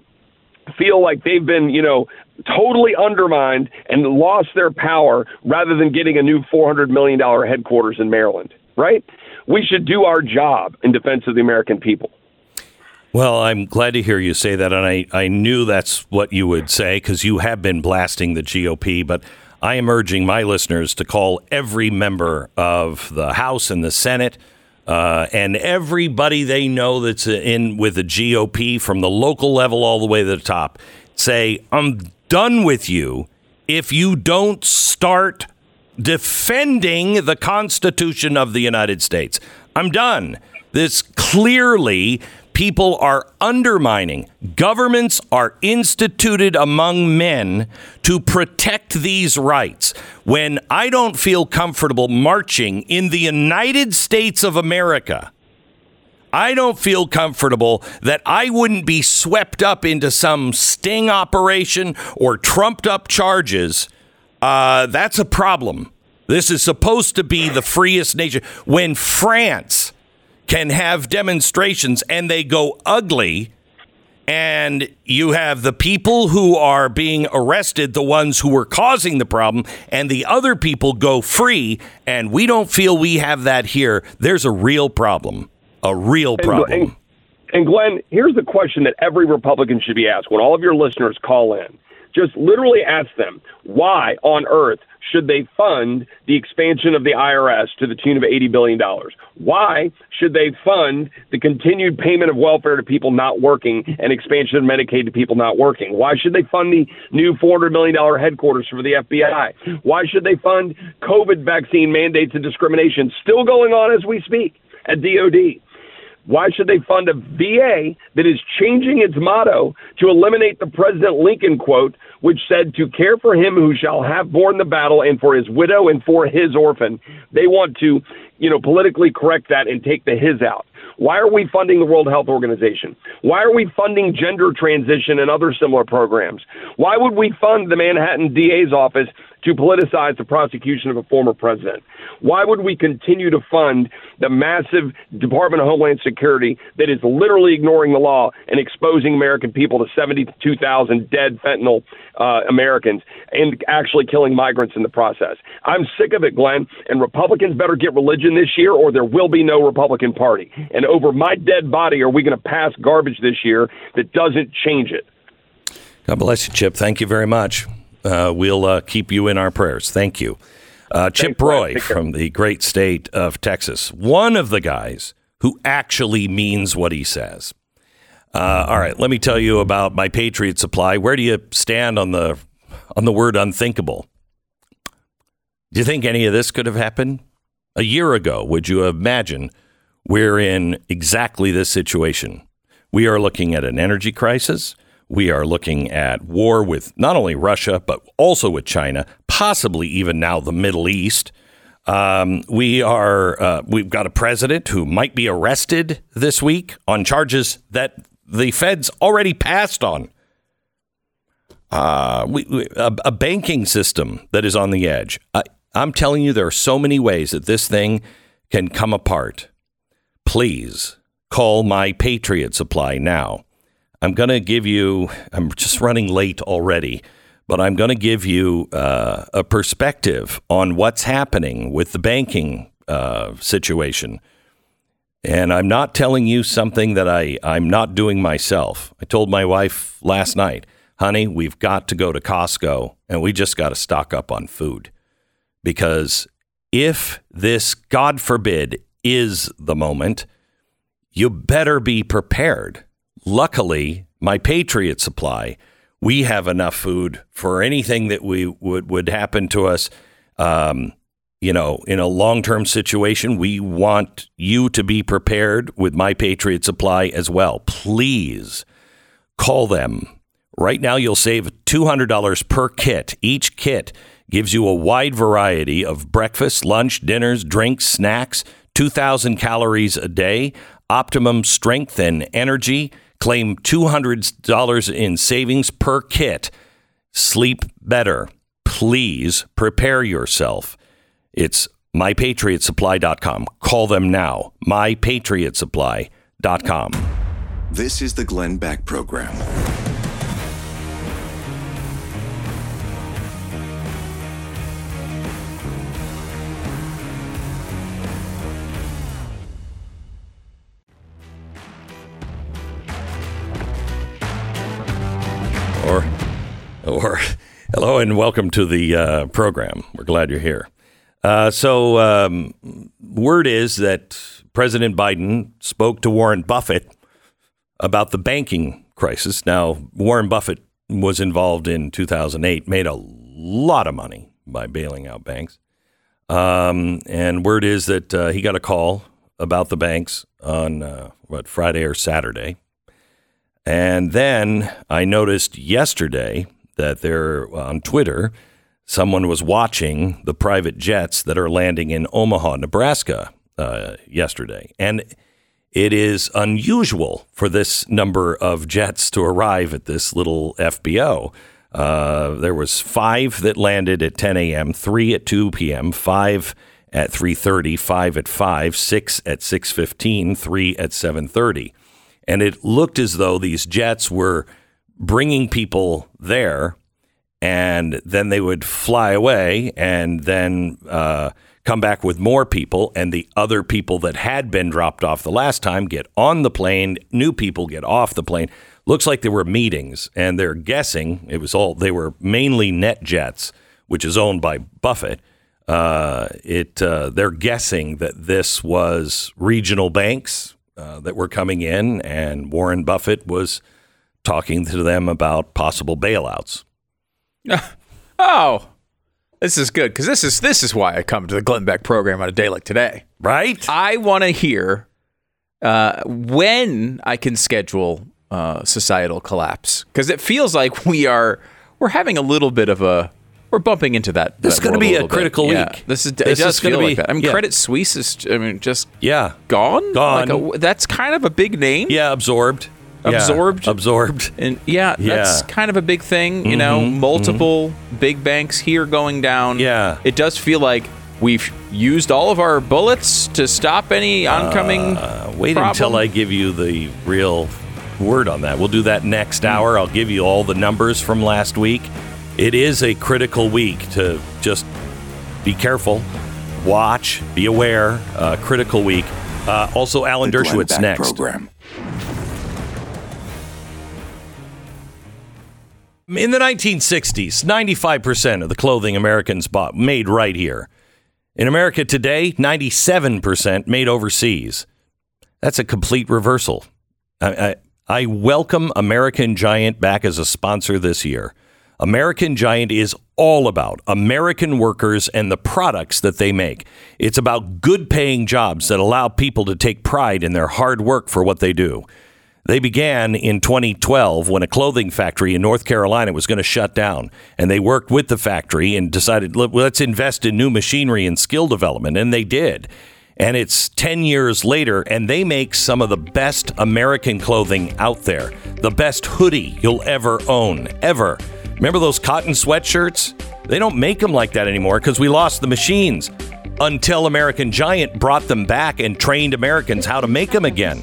feel like they've been you know totally undermined and lost their power rather than getting a new four hundred million dollar headquarters in Maryland. Right? We should do our job in defense of the American people.
Well, I'm glad to hear you say that, and I, I knew that's what you would say because you have been blasting the GOP. But I am urging my listeners to call every member of the House and the Senate uh, and everybody they know that's in with the GOP from the local level all the way to the top. Say, I'm done with you if you don't start defending the Constitution of the United States. I'm done. This clearly people are undermining. Governments are instituted among men to protect these rights. When I don't feel comfortable marching in the United States of America, I don't feel comfortable that I wouldn't be swept up into some sting operation or trumped up charges. Uh, that's a problem. This is supposed to be the freest nation. When France can have demonstrations and they go ugly and you have the people who are being arrested, the ones who were causing the problem, and the other people go free, and we don't feel we have that here. There's a real problem. A real problem.
And, and Glenn, here's the question that every Republican should be asked when all of your listeners call in. Just literally ask them, why on earth should they fund the expansion of the IRS to the tune of $80 billion? Why should they fund the continued payment of welfare to people not working and expansion of Medicaid to people not working? Why should they fund the new $400 million headquarters for the FBI? Why should they fund COVID vaccine mandates and discrimination still going on as we speak at DOD? Why should they fund a VA that is changing its motto to eliminate the President Lincoln quote, which said, To care for him who shall have borne the battle and for his widow and for his orphan? They want to, you know, politically correct that and take the his out. Why are we funding the World Health Organization? Why are we funding gender transition and other similar programs? Why would we fund the Manhattan DA's office to politicize the prosecution of a former president? Why would we continue to fund the massive Department of Homeland Security that is literally ignoring the law and exposing American people to 72,000 dead fentanyl uh, Americans and actually killing migrants in the process? I'm sick of it, Glenn, and Republicans better get religion this year or there will be no Republican Party. And over my dead body, are we going to pass garbage this year that doesn't change it?
God bless you, Chip. Thank you very much. Uh, we'll uh, keep you in our prayers. Thank you. Uh, Chip
Thanks,
Roy from the great state of Texas, one of the guys who actually means what he says. Uh, all right, let me tell you about my Patriot Supply. Where do you stand on the on the word unthinkable? Do you think any of this could have happened a year ago? Would you imagine we're in exactly this situation? We are looking at an energy crisis. We are looking at war with not only Russia, but also with China, possibly even now the Middle East. Um, we are uh, we've got a president who might be arrested this week on charges that the feds already passed on. Uh, we, we, a, a banking system that is on the edge. I, I'm telling you, there are so many ways that this thing can come apart. Please call my Patriot Supply now. I'm going to give you, I'm just running late already, but I'm going to give you uh, a perspective on what's happening with the banking uh, situation. And I'm not telling you something that I, I'm not doing myself. I told my wife last night, honey, we've got to go to Costco and we just got to stock up on food. Because if this, God forbid, is the moment, you better be prepared. Luckily, my Patriot Supply, we have enough food for anything that we would would happen to us. Um, you know, in a long term situation, we want you to be prepared with my Patriot Supply as well. Please call them. Right now, you'll save $200 per kit. Each kit gives you a wide variety of breakfast, lunch, dinners, drinks, snacks, 2,000 calories a day, optimum strength and energy. Claim $200 in savings per kit. Sleep better. Please prepare yourself. It's mypatriotsupply.com. Call them now. mypatriotsupply.com.
This is the Glenn Beck Program.
Or or hello and welcome to the uh, program. We're glad you're here. Uh, so, um, word is that President Biden spoke to Warren Buffett about the banking crisis. Now, Warren Buffett was involved in 2008, made a lot of money by bailing out banks. Um, and word is that uh, he got a call about the banks on uh, what Friday or Saturday. And then I noticed yesterday that there on Twitter, someone was watching the private jets that are landing in Omaha, Nebraska uh, yesterday. And it is unusual for this number of jets to arrive at this little FBO. Uh, there was five that landed at 10 a.m., three at 2 p.m., five at 3:30, 5 at 5, 6 at 6:15, 3 at 7:30. And it looked as though these jets were bringing people there and then they would fly away and then uh, come back with more people and the other people that had been dropped off the last time get on the plane new people get off the plane. Looks like there were meetings and they're guessing it was all they were mainly netjets which is owned by buffett. Uh, it uh, they're guessing that this was regional banks uh, that were coming in and warren buffett was talking to them about possible bailouts *laughs*
Oh, this is good because this is this is why I come to the Glenn Beck program on a day like today.
right
I want to hear uh, when I can schedule uh, societal collapse because it feels like we are we're having a little bit of a we're bumping into that.
This is gonna be a
bit.
critical
Yeah.
week.
This is
This
it does
is gonna
feel
be-
like that. I mean,
yeah.
Credit Suisse is I mean just
yeah
gone.
Gone.
Like a- that's kind of a big name.
Yeah, absorbed. Yeah,
Absorbed?
Absorbed.
And yeah, that's
Yeah. Mm-hmm,
kind of a big thing. You know, multiple big banks here going down.
Yeah.
It does feel like we've used all of our bullets to stop any oncoming.
Uh, wait
problem.
until I give you the real word on that. We'll do that next hour. I'll give you all the numbers from last week. It is a critical week to just be careful, watch, be aware. Uh, critical week. Uh, also, Alan
The
Dershowitz next.
Program.
In the 1960s, 95% of the clothing Americans bought made right here. In America today, 97% made overseas. That's a complete reversal. I, I, I welcome American Giant back as a sponsor this year. American Giant is all about American workers and the products that they make. It's about good paying jobs that allow people to take pride in their hard work for what they do. They began in 2012 when a clothing factory in North Carolina was going to shut down. And they worked with the factory and decided, "Let- let's invest in new machinery and skill development. And they did. And it's 10 years later, and they make some of the best American clothing out there. The best hoodie you'll ever own, ever. Remember those cotton sweatshirts? They don't make them like that anymore because we lost the machines until American Giant brought them back and trained Americans how to make them again.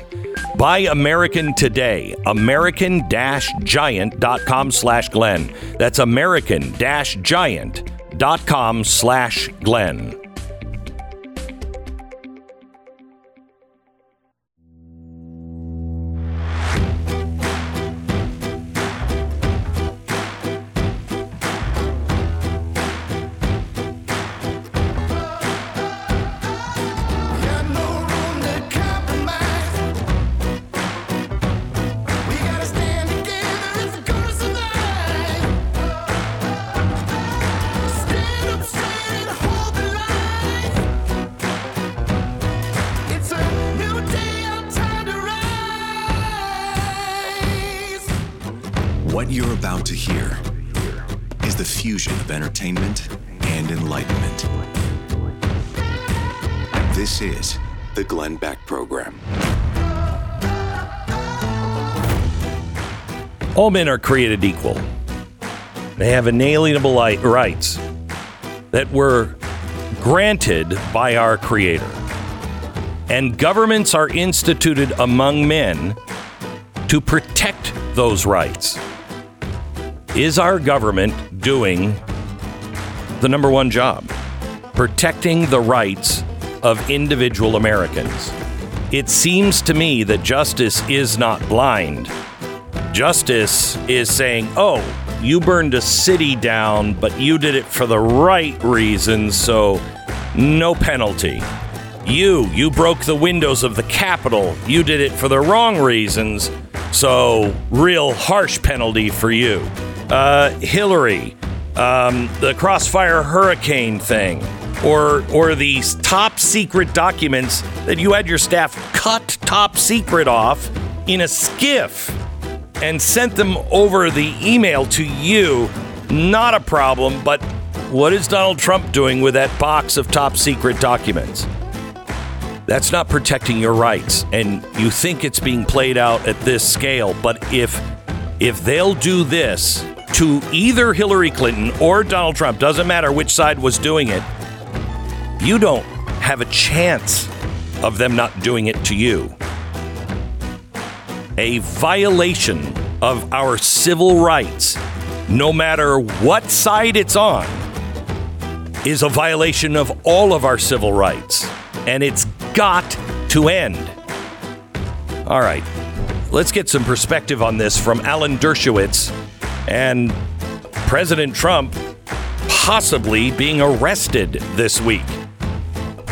Buy American today. American-giant.com slash Glenn. That's American-giant.com slash Glenn. All men are created equal. They have inalienable li- rights that were granted by our Creator. And governments are instituted among men to protect those rights. Is our government doing the number one job? Protecting the rights of individual Americans. It seems to me that justice is not blind. Justice is saying, oh, you burned a city down, but you did it for the right reasons, so no penalty. You, you broke the windows of the Capitol. You did it for the wrong reasons, so real harsh penalty for you. Uh, Hillary, um, the Crossfire Hurricane thing, or or these top secret documents that you had your staff cut top secret off in a SCIF and sent them over the email to you. Not a problem, but what is Donald Trump doing with that box of top secret documents? That's not protecting your rights, and you think it's being played out at this scale. But if if they'll do this to either Hillary Clinton or Donald Trump, doesn't matter which side was doing it, you don't have a chance of them not doing it to you. A violation of our civil rights, no matter what side it's on, is a violation of all of our civil rights. And it's got to end. All right, let's get some perspective on this from Alan Dershowitz and President Trump possibly being arrested this week.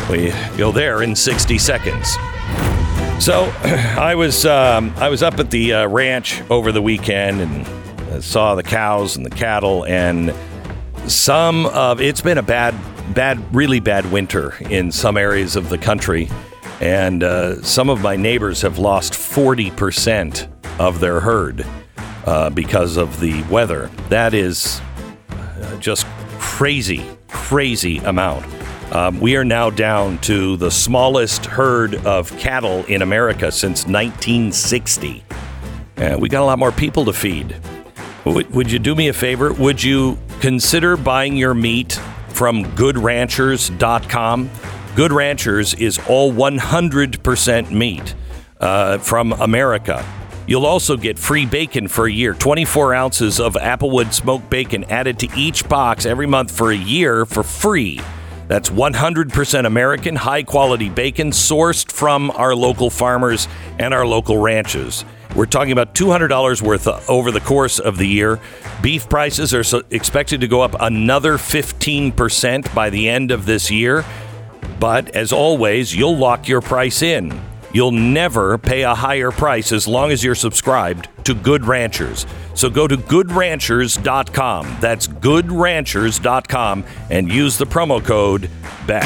We go there in 60 seconds. So, *clears throat* I was um, I was up at the uh, ranch over the weekend and uh, saw the cows and the cattle and some of it's been a bad, bad, really bad winter in some areas of the country, and uh, some of my neighbors have lost 40 percent of their herd uh, because of the weather. That is uh, just crazy, crazy amount. Um, we are now down to the smallest herd of cattle in America since 1960. And we got a lot more people to feed. Would, would you do me a favor? Would you consider buying your meat from goodranchers.com? Good Ranchers is all 100% meat uh, from America. You'll also get free bacon for a year 24 ounces of Applewood smoked bacon added to each box every month for a year for free. That's 100% American, high quality bacon sourced from our local farmers and our local ranches. We're talking about $200 worth over the course of the year. Beef prices are expected to go up another 15% by the end of this year. But as always, you'll lock your price in. You'll never pay a higher price as long as you're subscribed to Good Ranchers. So go to goodranchers.com. That's goodranchers.com and use the promo code BECK.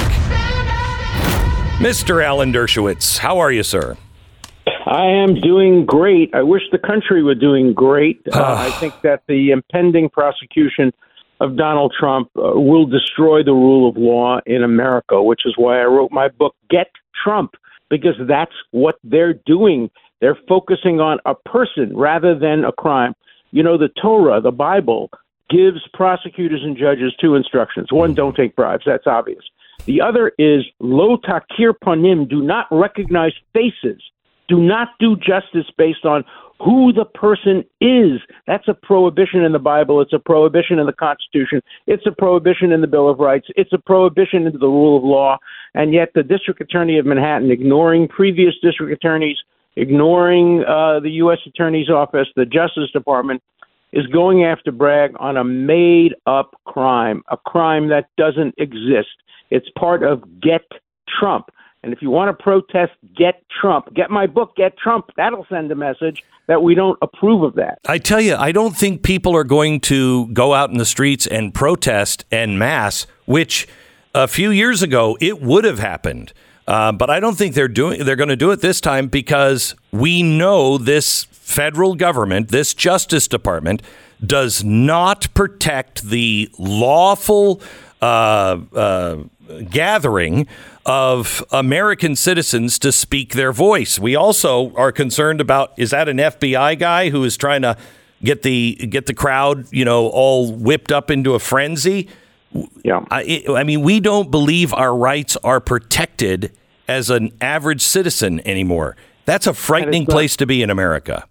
Mr. Alan Dershowitz, how are you, sir?
I am doing great. I wish the country were doing great. Uh, *sighs* I think that the impending prosecution of Donald Trump uh, will destroy the rule of law in America, which is why I wrote my book, Get Trump, because that's what they're doing. They're focusing on a person rather than a crime. You know, the Torah, the Bible, gives prosecutors and judges two instructions. One, don't take bribes. That's obvious. The other is lo takir panim, do not recognize faces. Do not do justice based on who the person is. That's a prohibition in the Bible. It's a prohibition in the Constitution. It's a prohibition in the Bill of Rights. It's a prohibition into the rule of law. And yet, the District Attorney of Manhattan, ignoring previous district attorneys, ignoring uh, the U.S. Attorney's Office, the Justice Department, is going after Bragg on a made up crime, a crime that doesn't exist. It's part of Get Trump. And if you want to protest, get Trump. Get my book, Get Trump. That'll send a message that we don't approve of that.
I tell you, I don't think people are going to go out in the streets and protest en masse, which a few years ago it would have happened. Uh, but I don't think they're doing. They're going to do it this time because we know this federal government, this Justice Department, does not protect the lawful uh, uh, gathering of American citizens to speak their voice. We also are concerned about is that an FBI guy who is trying to get the get the crowd, you know, all whipped up into a frenzy?
Yeah.
I, I mean, we don't believe our rights are protected as an average citizen anymore. That's a frightening
not-
place to be in America.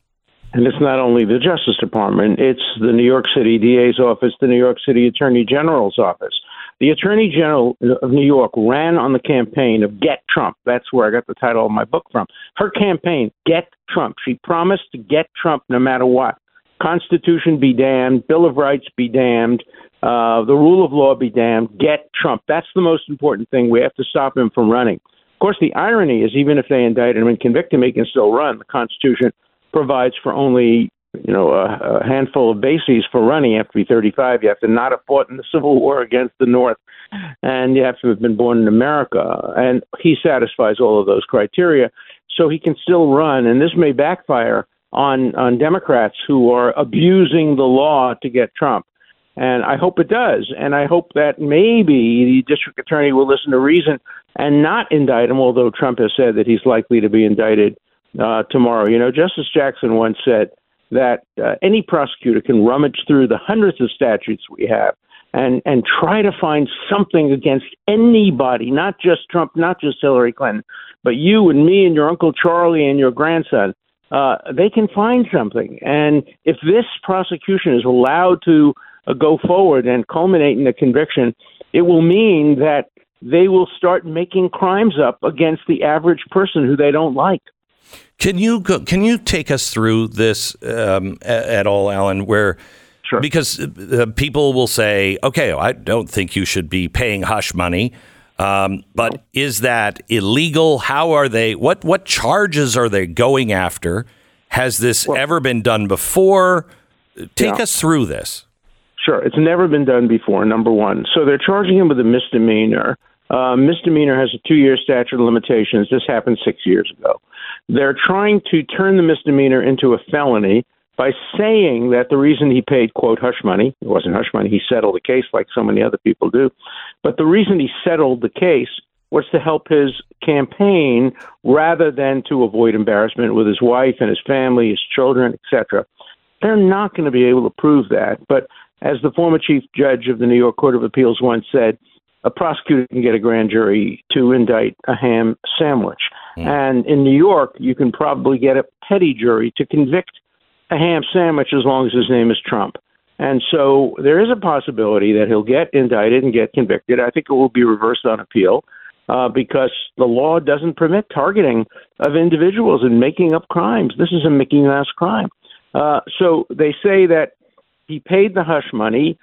And it's not only the Justice Department, it's the New York City DA's office, the New York City Attorney General's office. The Attorney General of New York ran on the campaign of Get Trump. That's where I got the title of my book from. Her campaign, Get Trump. She promised to get Trump no matter what. Constitution be damned, Bill of Rights be damned, uh, the rule of law be damned. Get Trump. That's the most important thing. We have to stop him from running. Of course, the irony is, even if they indict him and convict him, he can still run. The Constitution provides for only you know a, a handful of bases for running. You have to be 35. You have to not have fought in the Civil War against the North, and you have to have been born in America. And he satisfies all of those criteria, so he can still run. And this may backfire on on Democrats who are abusing the law to get Trump. And I hope it does. And I hope that maybe the district attorney will listen to reason and not indict him, although Trump has said that he's likely to be indicted uh, tomorrow. You know, Justice Jackson once said that uh, any prosecutor can rummage through the hundreds of statutes we have and and try to find something against anybody, not just Trump, not just Hillary Clinton, but you and me and your uncle Charlie and your grandson, uh, they can find something. And if this prosecution is allowed to uh, go forward and culminate in a conviction, it will mean that they will start making crimes up against the average person who they don't like.
Can you go, can you take us through this um, at all, Alan? Where
Sure.
because uh, people will say, "Okay, I don't think you should be paying hush money," um, but is that illegal? How are they? What what charges are they going after? Has this ever been done before? Take
Yeah.
us through this.
Sure, it's never been done before. Number one, so they're charging him with a misdemeanor. Uh, misdemeanor has a two-year statute of limitations. This happened six years ago. They're trying to turn the misdemeanor into a felony by saying that the reason he paid quote hush money it wasn't hush money he settled the case like so many other people do but the reason he settled the case was to help his campaign rather than to avoid embarrassment with his wife and his family his children etc they're not going to be able to prove that. But as the former chief judge of the New York Court of Appeals once said, a prosecutor can get a grand jury to indict a ham sandwich. And in New York, you can probably get a petty jury to convict a ham sandwich as long as his name is Trump. And so there is a possibility that he'll get indicted and get convicted. I think it will be reversed on appeal uh, because the law doesn't permit targeting of individuals and making up crimes. This is a Mickey Mouse crime. Uh, so they say that he paid the hush money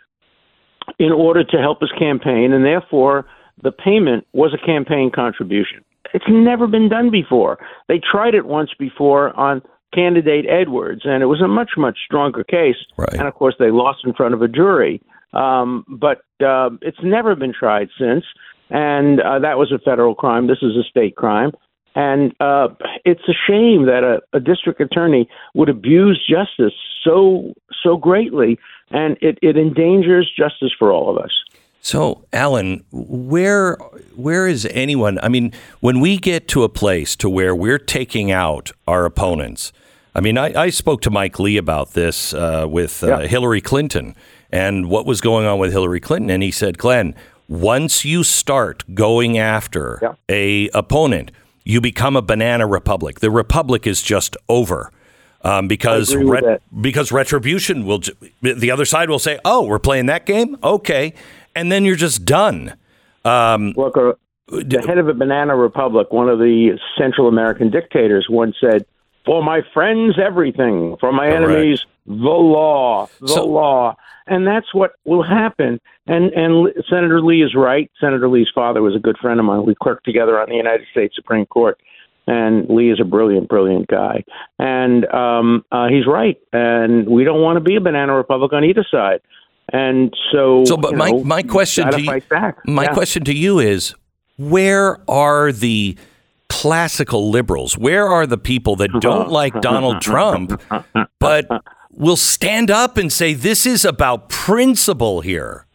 in order to help his campaign, and therefore the payment was a campaign contribution. It's never been done before. They tried it once before on candidate Edwards, and it was a much, much stronger case.
Right.
And of course, they lost in front of a jury. Um, but uh, it's never been tried since, and uh, that was a federal crime. This is a state crime. And uh, it's a shame that a, a district attorney would abuse justice so so greatly, and it, it endangers justice for all of us.
So, Alan, where where is anyone? I mean, when we get to a place to where we're taking out our opponents, I mean, I, I spoke to Mike Lee about this uh, with uh,
Yeah.
Hillary Clinton and what was going on with Hillary Clinton, and he said, Glenn, once you start going after
Yeah.
a opponent, you become a banana republic. The republic is just over. Um, because
I agree with that.
because retribution will ju- the other side will say, "Oh, we're playing that game, okay," and then you're just done.
Look, uh, the head of a banana republic, one of the Central American dictators, once said, "For my friends, everything. For my enemies, the law, the
So-
law." And that's what will happen. And and Senator Lee is right. Senator Lee's father was a good friend of mine. We clerked together on the United States Supreme Court. And Lee is a brilliant, brilliant guy. And um, uh, he's right. And we don't want to be a banana republic on either side. And so,
So, but my
know,
my question to you, my
Yeah.
question to you is, where are the classical liberals? Where are the people that *laughs* don't like Donald Trump, but *laughs* will stand up and say this is about principle here?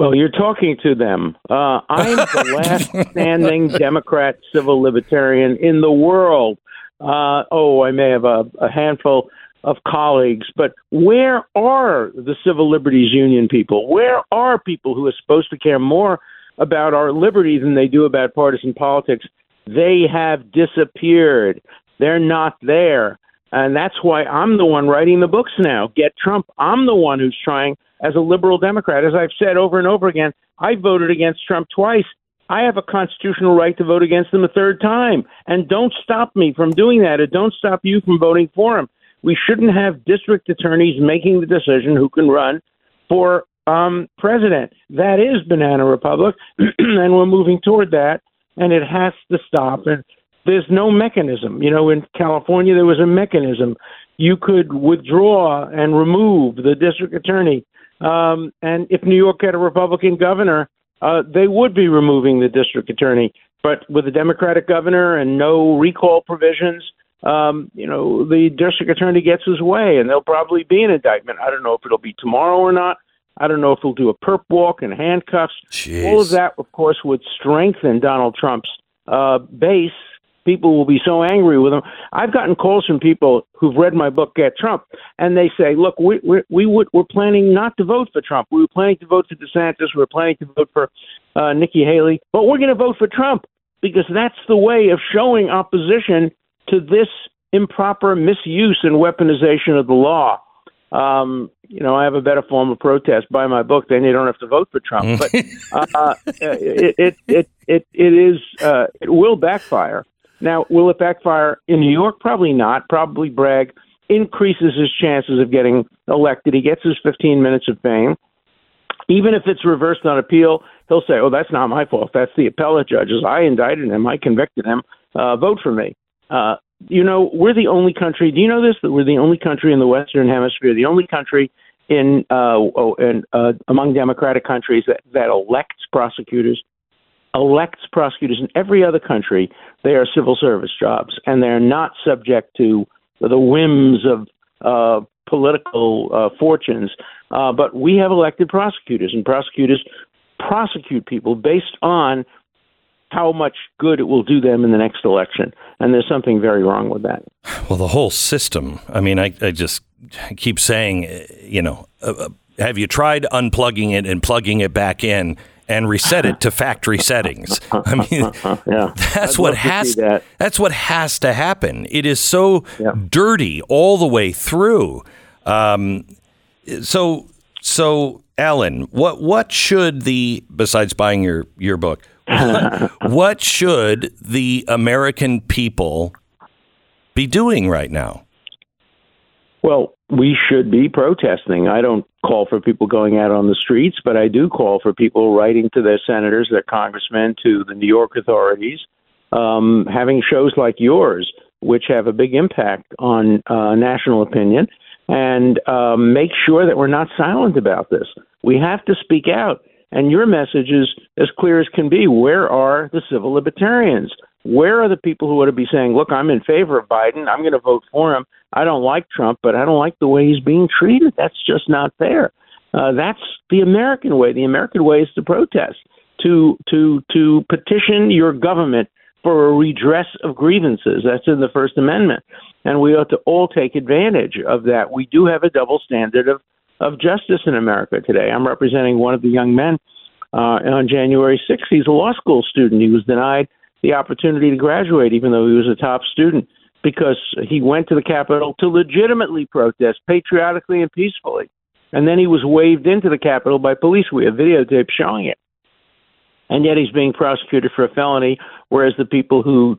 Well, you're talking to them. Uh, I'm the *laughs* last standing Democrat civil libertarian in the world. Uh, oh, I may have a, a handful of colleagues, but where are the civil liberties union people? Where are people who are supposed to care more about our liberty than they do about partisan politics? They have disappeared. They're not there. And that's why I'm the one writing the books now. Get Trump. I'm the one who's trying as a liberal Democrat. As I've said over and over again, I voted against Trump twice. I have a constitutional right to vote against him a third time. And don't stop me from doing that. And don't stop you from voting for him. We shouldn't have district attorneys making the decision who can run for um, president. That is banana republic, *clears throat* and we're moving toward that. And it has to stop. And there's no mechanism. You know, in California, there was a mechanism. You could withdraw and remove the district attorney. Um, and if New York had a Republican governor, uh, they would be removing the district attorney. But with a Democratic governor and no recall provisions, um, you know, the district attorney gets his way, and there'll probably be an indictment. I don't know if it'll be tomorrow or not. I don't know if he'll do a perp walk and handcuffs.
Jeez.
All of that, of course, would strengthen Donald Trump's uh, base people will be so angry with him. I've gotten calls from people who've read my book, Get Trump, and they say, "Look, we we, we would we're planning not to vote for Trump. We were planning to vote for DeSantis. We were planning to vote for uh, Nikki Haley, but we're going to vote for Trump because that's the way of showing opposition to this improper misuse and weaponization of the law." Um, you know, I have a better form of protest. Buy my book, then you don't have to vote for Trump. But *laughs* uh, it, it it it it is uh, it will backfire. Now, will it backfire in New York? Probably not. Probably Bragg increases his chances of getting elected. He gets his 15 minutes of fame. Even if it's reversed on appeal, he'll say, "Oh, that's not my fault. That's the appellate judges. I indicted him. I convicted him. Uh, vote for me." Uh, you know, we're the only country. Do you know this? That we're the only country in the Western Hemisphere, the only country in uh, oh, uh, among democratic countries that, that elects prosecutors. Elects prosecutors in every other country. They are civil service jobs, and they're not subject to the whims of uh, political uh, fortunes. Uh, but we have elected prosecutors, and prosecutors prosecute people based on how much good it will do them in the next election. And there's something very wrong with that.
Well, the whole system. I mean, I, I just keep saying, you know, uh, uh, have you tried unplugging it and plugging it back in and reset it to factory settings? *laughs* I mean,
Yeah. *laughs*
that's
I'd
what
love to see
has
that.
that's what has to happen. It is so
Yeah.
dirty all the way through. Um, so so Alan, what what should the besides buying your your book, what, *laughs* what should the American people be doing right now?
Well, we should be protesting. I don't call for people going out on the streets, but I do call for people writing to their senators, their congressmen, to the New York authorities, um, having shows like yours, which have a big impact on uh, national opinion, and um, make sure that we're not silent about this. We have to speak out. And your message is as clear as can be. Where are the civil libertarians? Where are the people who ought to be saying, look, I'm in favor of Biden. I'm going to vote for him. I don't like Trump, but I don't like the way he's being treated. That's just not fair. Uh, that's the American way. The American way is to protest, to to to petition your government for a redress of grievances. That's in the First Amendment, and we ought to all take advantage of that. We do have a double standard of of justice in America today. I'm representing one of the young men uh, on January 6th. He's a law school student. He was denied the opportunity to graduate, even though he was a top student, because he went to the Capitol to legitimately protest, patriotically and peacefully. And then he was waved into the Capitol by police. We have videotape showing it. And yet he's being prosecuted for a felony, whereas the people who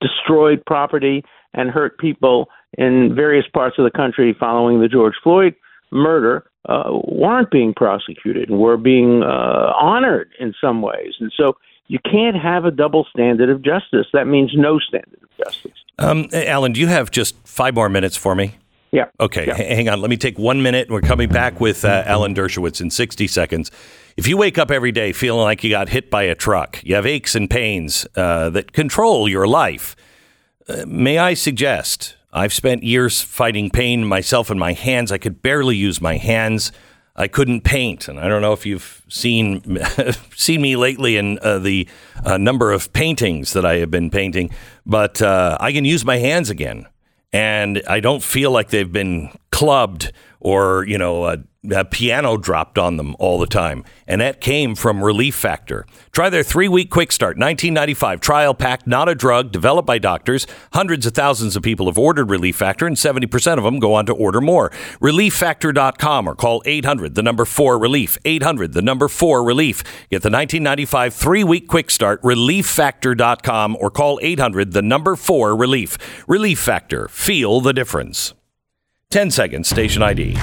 destroyed property and hurt people in various parts of the country following the George Floyd murder uh, weren't being prosecuted and were being uh, honored in some ways. And so you can't have a double standard of justice. That means no standard of justice.
Um, Alan, do you have just five more minutes for me?
Yeah.
Okay,
Yeah.
hang on. Let me take one minute. We're coming back with uh, Alan Dershowitz in 60 seconds. If you wake up every day feeling like you got hit by a truck, you have aches and pains uh, that control your life, uh, may I suggest? I've spent years fighting pain myself in my hands. I could barely use my hands. I couldn't paint, and I don't know if you've seen *laughs* seen me lately in uh, the uh, number of paintings that I have been painting, but uh, I can use my hands again and I don't feel like they've been clubbed or you know a, a piano dropped on them all the time. And that came from Relief Factor. Try their three-week quick start, 1995 trial pack, not a drug, developed by doctors. Hundreds of thousands of people have ordered Relief Factor, and 70% of them go on to order more. ReliefFactor.com or call 800 the number four relief. 800 the number four relief. Get the 1995 three-week quick start. ReliefFactor.com or call 800 the number four relief. Relief Factor. Feel the difference. 10 seconds, station ID.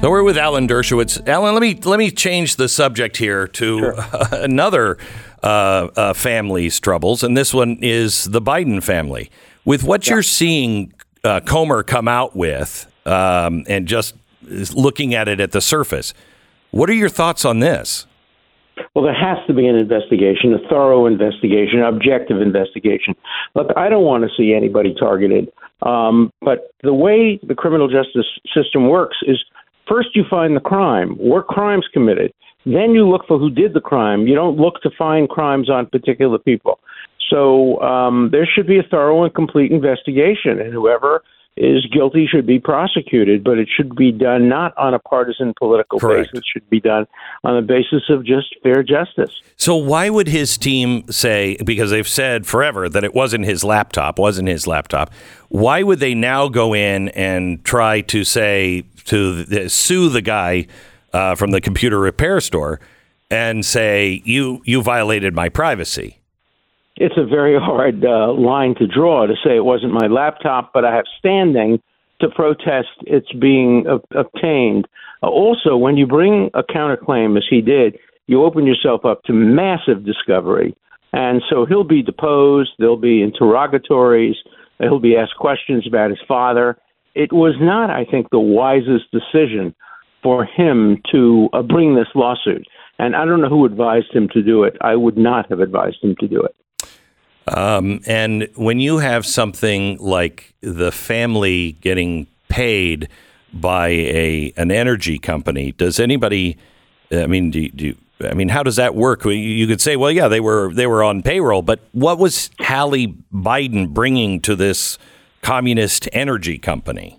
So we're with Alan Dershowitz. Alan, let me let me change the subject here to *laughs* another uh, uh, family's troubles, and this one is the Biden family. With what you're seeing uh, Comer come out with, um, and just looking at it at the surface, what are your thoughts on this?
Well, there has to be an investigation, a thorough investigation, objective investigation. Look, I don't want to see anybody targeted, um, but the way the criminal justice system works is First, you find the crime. Were crimes committed? Then you look for who did the crime. You don't look to find crimes on particular people. So um, there should be a thorough and complete investigation, and whoever is guilty should be prosecuted. But it should be done not on a partisan political
Correct.
basis. It should be done on the basis of just fair justice.
So why would his team say because they've said forever that it wasn't his laptop, wasn't his laptop. Why would they now go in and try to say to the, sue the guy uh, from the computer repair store and say you you violated my privacy?
it's a very hard uh, line to draw to say it wasn't my laptop, but I have standing to protest its being ob- obtained. Also, when you bring a counterclaim, as he did, you open yourself up to massive discovery. And so he'll be deposed, there'll be interrogatories, he'll be asked questions about his father. It was not, I think, the wisest decision for him to uh, bring this lawsuit. And I don't know who advised him to do it. I would not have advised him to do it.
Um, and when you have something like the family getting paid by a an energy company, does anybody? I mean, do, do I mean how does that work? You- could say, well, yeah, they were they were on payroll, but what was Hallie Biden bringing to this communist energy company?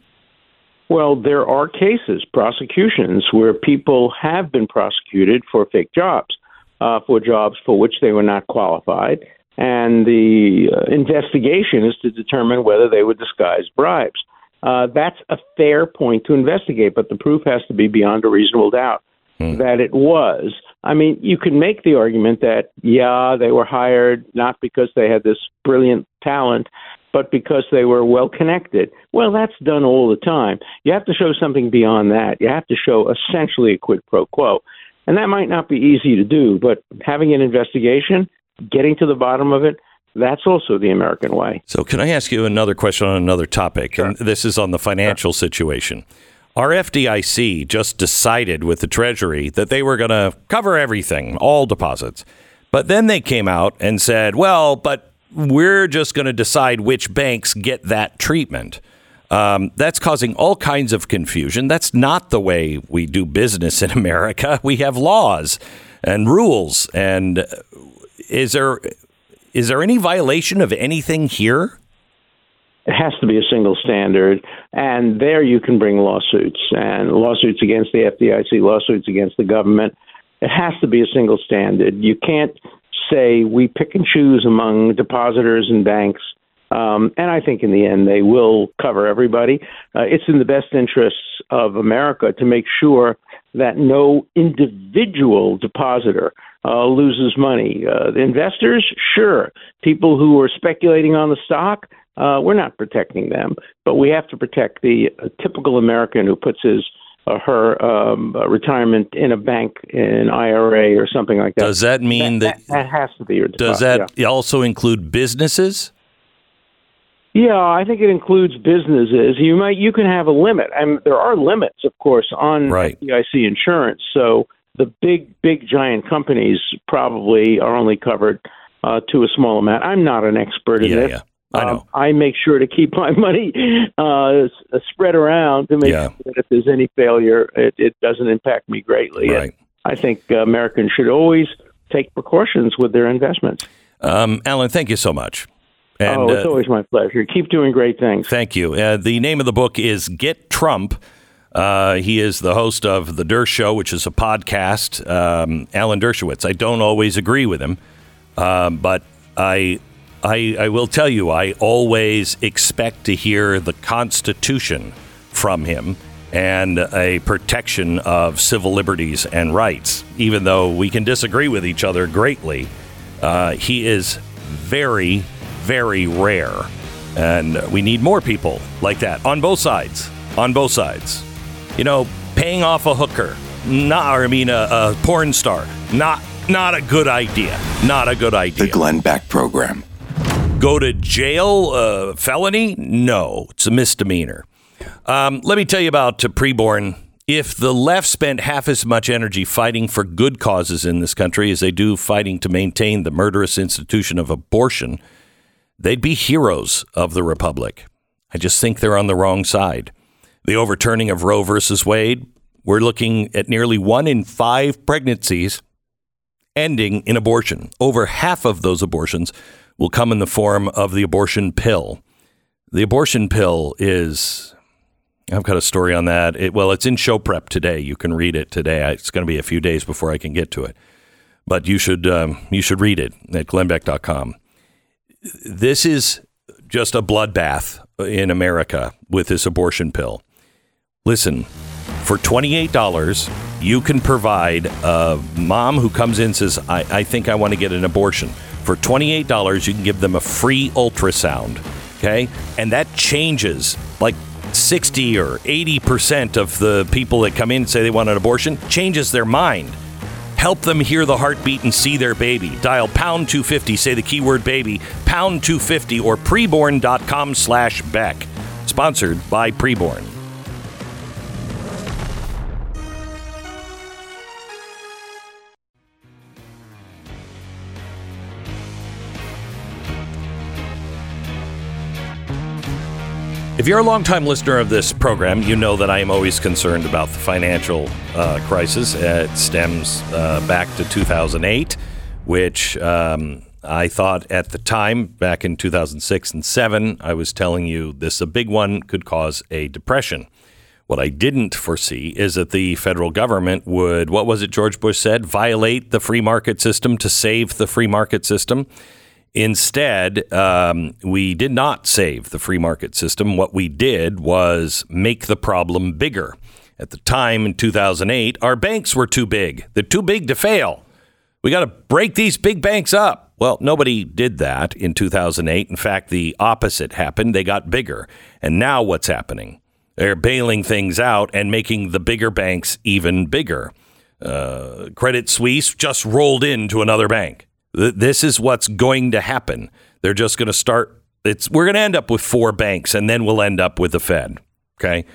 Well, there are cases, prosecutions, where people have been prosecuted for fake jobs, uh, for jobs for which they were not qualified. And the uh, investigation is to determine whether they were disguised bribes. Uh, that's a fair point to investigate, but the proof has to be beyond a reasonable doubt that it was. I mean, you can make the argument that, yeah, they were hired not because they had this brilliant talent, but because they were well connected. Well, that's done all the time. You have to show something beyond that. You have to show essentially a quid pro quo. And that might not be easy to do, but having an investigation, getting to the bottom of it, that's also the American way.
So, can I ask you another question on another topic? And this is on the financial situation. Our FDIC just decided with the Treasury that they were going to cover everything, all deposits. But then they came out and said, well, but we're just going to decide which banks get that treatment. Um, that's causing all kinds of confusion. That's not the way we do business in *laughs* America. We have laws and rules. And uh, is there is there any violation of anything here?
It has to be a single standard, and there you can bring lawsuits and lawsuits against the FDIC, lawsuits against the government. It has to be a single standard. You can't say we pick and choose among depositors and banks. Um, and I think in the end they will cover everybody. Uh, it's in the best interests of America to make sure that no individual depositor uh, loses money. Uh, the investors, sure. People who are speculating on the stock, uh, we're not protecting them, but we have to protect the uh, typical American who puts his her um, uh, retirement in a bank, in IRA, or something like that.
Does that mean that,
that, that has to be your
does that also include businesses?
Yeah, I think it includes businesses. You might you can have a limit, and there are limits, of course, on
Right.
FDIC insurance. So the big, big, giant companies probably are only covered uh, to a small amount. I'm not an expert in
Yeah,
this.
yeah. I know.
Um, I make sure to keep *laughs* my money uh, spread around to make
Yeah.
sure that if there's any failure, it, it doesn't impact me greatly.
Right.
I think uh, Americans should always take precautions with their investments.
Um, Alan, thank you so much. And
oh, it's
uh,
always my pleasure. Keep doing great things.
thank you. Uh, the name of the book is Get Trump. Uh, he is the host of The Dersh Show, which is a podcast. Um, Alan Dershowitz. I don't always agree with him, um, but I, I, I will tell you, I always expect to hear the Constitution from him and a protection of civil liberties and rights. Even though we can disagree with each other greatly, uh, he is very, very rare. And we need more people like that on both sides. On both sides. You know, paying off a hooker, not, or I mean, a, a porn star, not, not a good idea. Not a good idea. The.
Glenn Beck Program.
Go to jail, uh, felony? No, it's a misdemeanor. Um, let me tell you about uh, preborn. If the left spent half as much energy fighting for good causes in this country as they do fighting to maintain the murderous institution of abortion, they'd be heroes of the republic. I just think they're on the wrong side. The overturning of Roe versus Wade, we're looking at nearly one in five pregnancies ending in abortion. Over half of those abortions will come in the form of the abortion pill. The abortion pill is. I've got a story on that. It, well, it's in show prep today. You can read it today. It's going to be a few days before I can get to it, but you should um, you should read it at glennbeck.com. This is just a bloodbath in America with this abortion pill. Listen, for $28, you can provide a mom who comes in and says, I, I think I want to get an abortion. For $28, you can give them a free ultrasound. Okay. And that changes like 60 or 80% of the people that come in and say they want an abortion, changes their mind. Help them hear the heartbeat and see their baby. Dial pound 250, say the keyword baby, pound 250 or preborn.com slash Beck. Sponsored by Preborn. You're a longtime listener of this program, you know that I am always concerned about the financial uh, crisis. It stems uh, back to 2008, which um, I thought at the time, back in 2006 and 7, I was telling you this a big one could cause a depression. What I didn't foresee is that the federal government would, what was it George Bush said, violate the free market system to save the free market system. Instead, um, we did not save the free market system. What we did was make the problem bigger. At the time in 2008, our banks were too big. They're too big to fail. We got to break these big banks up. Well, nobody did that in 2008. In fact, the opposite happened. They got bigger. And now what's happening? They're bailing things out and making the bigger banks even bigger. Uh, Credit Suisse just rolled into another bank. Th- This is what's going to happen. They're just going to start. It's we're going to end up with four banks, and then we'll end up with the Fed. Okay,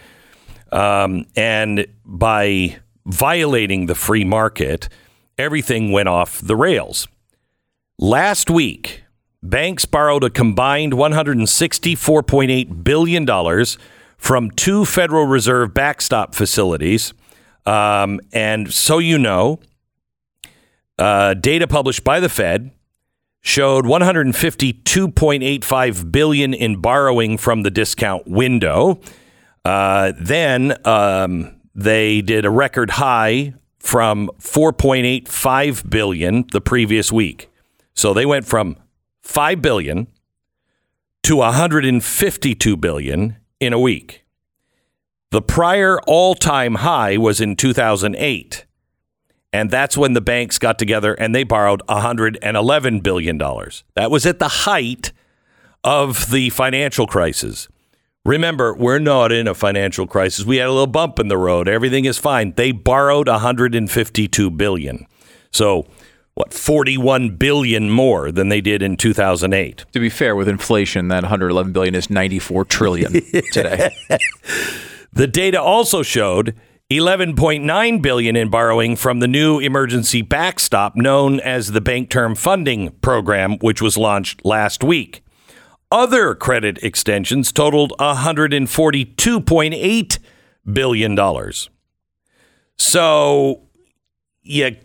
um, and by violating the free market, everything went off the rails. Last week, banks borrowed a combined $164.8 billion from two Federal Reserve backstop facilities. Um, and so you know, uh, data published by the Fed showed 152.85 billion in borrowing from the discount window. Uh, then um, they did a record high from 4.85 billion the previous week. So they went from 5 billion to 152 billion in a week. The prior all-time high was in 2008. And that's when the banks got together and they borrowed $111 billion. That was at the height of the financial crisis. Remember, we're not in a financial crisis. We had a little bump in the road. Everything is fine. They borrowed 152 billion. So, what, 41 billion more than they did in 2008.
To be fair, with inflation, that 111 billion is 94 trillion *laughs* today.
The data also showed 11.9 billion in borrowing from the new emergency backstop known as the Bank Term Funding Program, which was launched last week. Other credit extensions totaled 142.8 billion dollars. So you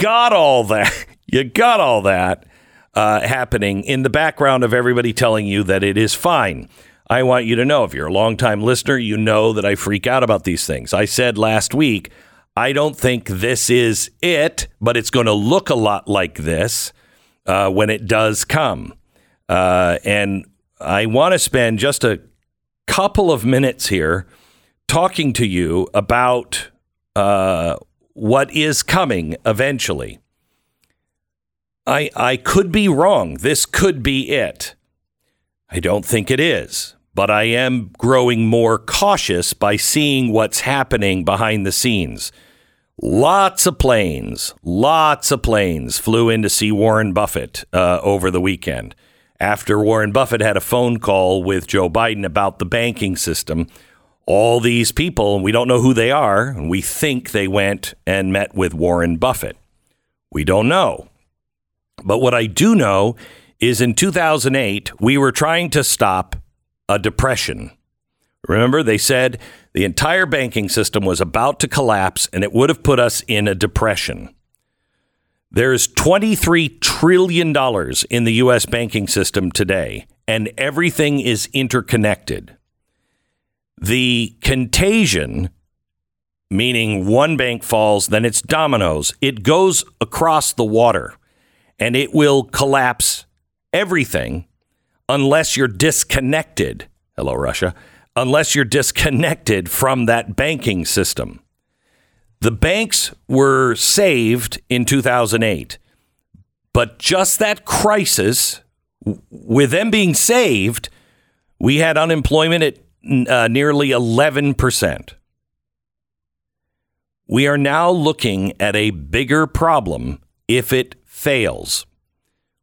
got all that. *laughs* You got all that uh, happening in the background of everybody telling you that it is fine. I want you to know if you're a longtime listener, you know that I freak out about these things. I said last week, I don't think this is it, but it's going to look a lot like this uh, when it does come. Uh, and I want to spend just a couple of minutes here talking to you about uh, what is coming eventually. I, I could be wrong. This could be it. I don't think it is, but I am growing more cautious by seeing what's happening behind the scenes. Lots of planes, lots of planes flew in to see Warren Buffett uh, over the weekend. After Warren Buffett had a phone call with Joe Biden about the banking system, all these people, we don't know who they are, and we think they went and met with Warren Buffett. We don't know. But what I do know is in 2008, we were trying to stop a depression. Remember, they said the entire banking system was about to collapse and it would have put us in a depression. There's $23 trillion in the U.S. banking system today, and everything is interconnected. The contagion, meaning one bank falls, then it's dominoes, it goes across the water and it will collapse everything unless you're disconnected. Hello, Russia. Unless you're disconnected from that banking system. The banks were saved in 2008, but just that crisis, with them being saved, we had unemployment at uh, nearly 11%. We are now looking at a bigger problem if it fails.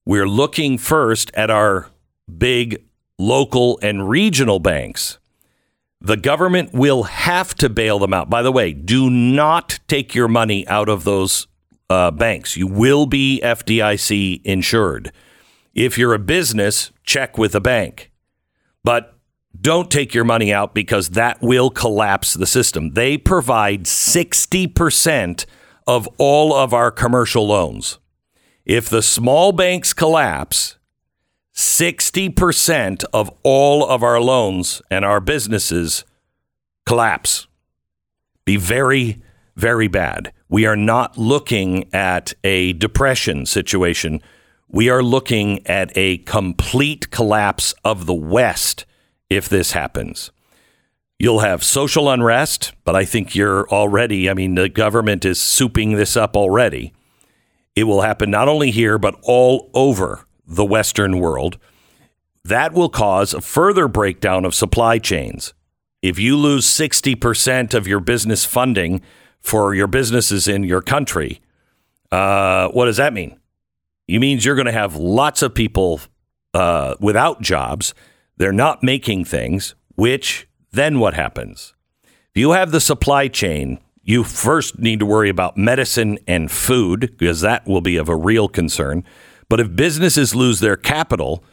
We're looking first at our big local and regional banks. The government will have to bail them out. By the way, do not take your money out of those uh, banks. You will be FDIC insured. If you're a business, check with a bank. But don't take your money out because that will collapse the system. They provide 60% of all of our commercial loans. If the small banks collapse, 60% of all of our loans and our businesses collapse. Be very, very bad. We are not looking at a depression situation. We are looking at a complete collapse of the West if this happens. You'll have social unrest, but I think you're already, I mean, the government is souping this up already. It will happen not only here, but all over the Western world. That will cause a further breakdown of supply chains. If you lose 60% of your business funding for your businesses in your country, uh, what does that mean? It means you're going to have lots of people uh, without jobs. They're not making things, which then what happens? If you have the supply chain, you first need to worry about medicine and food because that will be of a real concern. But if businesses lose their capital,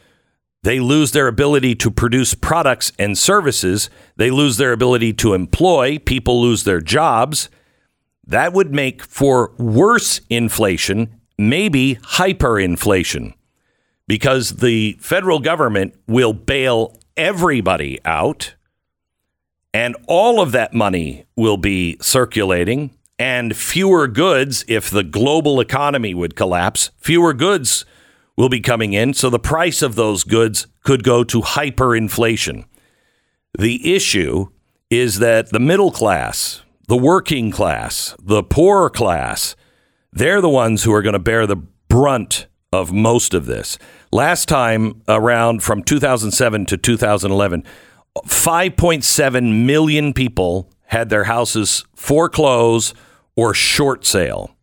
they lose their ability to produce products and services. They lose their ability to employ. People lose their jobs. That would make for worse inflation, maybe hyperinflation, because the federal government will bail everybody out and all of that money will be circulating and fewer goods if the global economy would collapse. Fewer goods will be coming in so the price of those goods could go to hyperinflation. The issue is that the middle class the working class the poor class they're the ones who are going to bear the brunt of most of this. Last time around from 2007 to 2011 5.7 million people had their houses foreclose or short sale.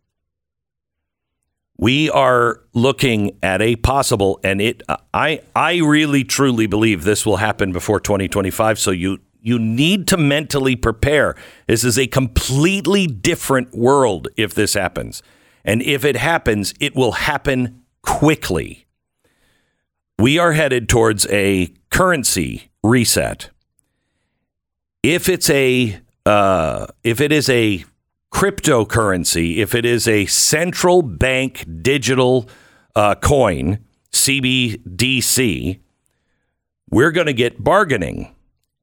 We are looking at a possible, and it. I I really truly believe this will happen before 2025. So you you need to mentally prepare. This is a completely different world if this happens, and if it happens, it will happen quickly. We are headed towards a currency reset. If it's a uh, if it is a cryptocurrency, if it is a central bank digital uh, coin, CBDC, we're going to get bargaining.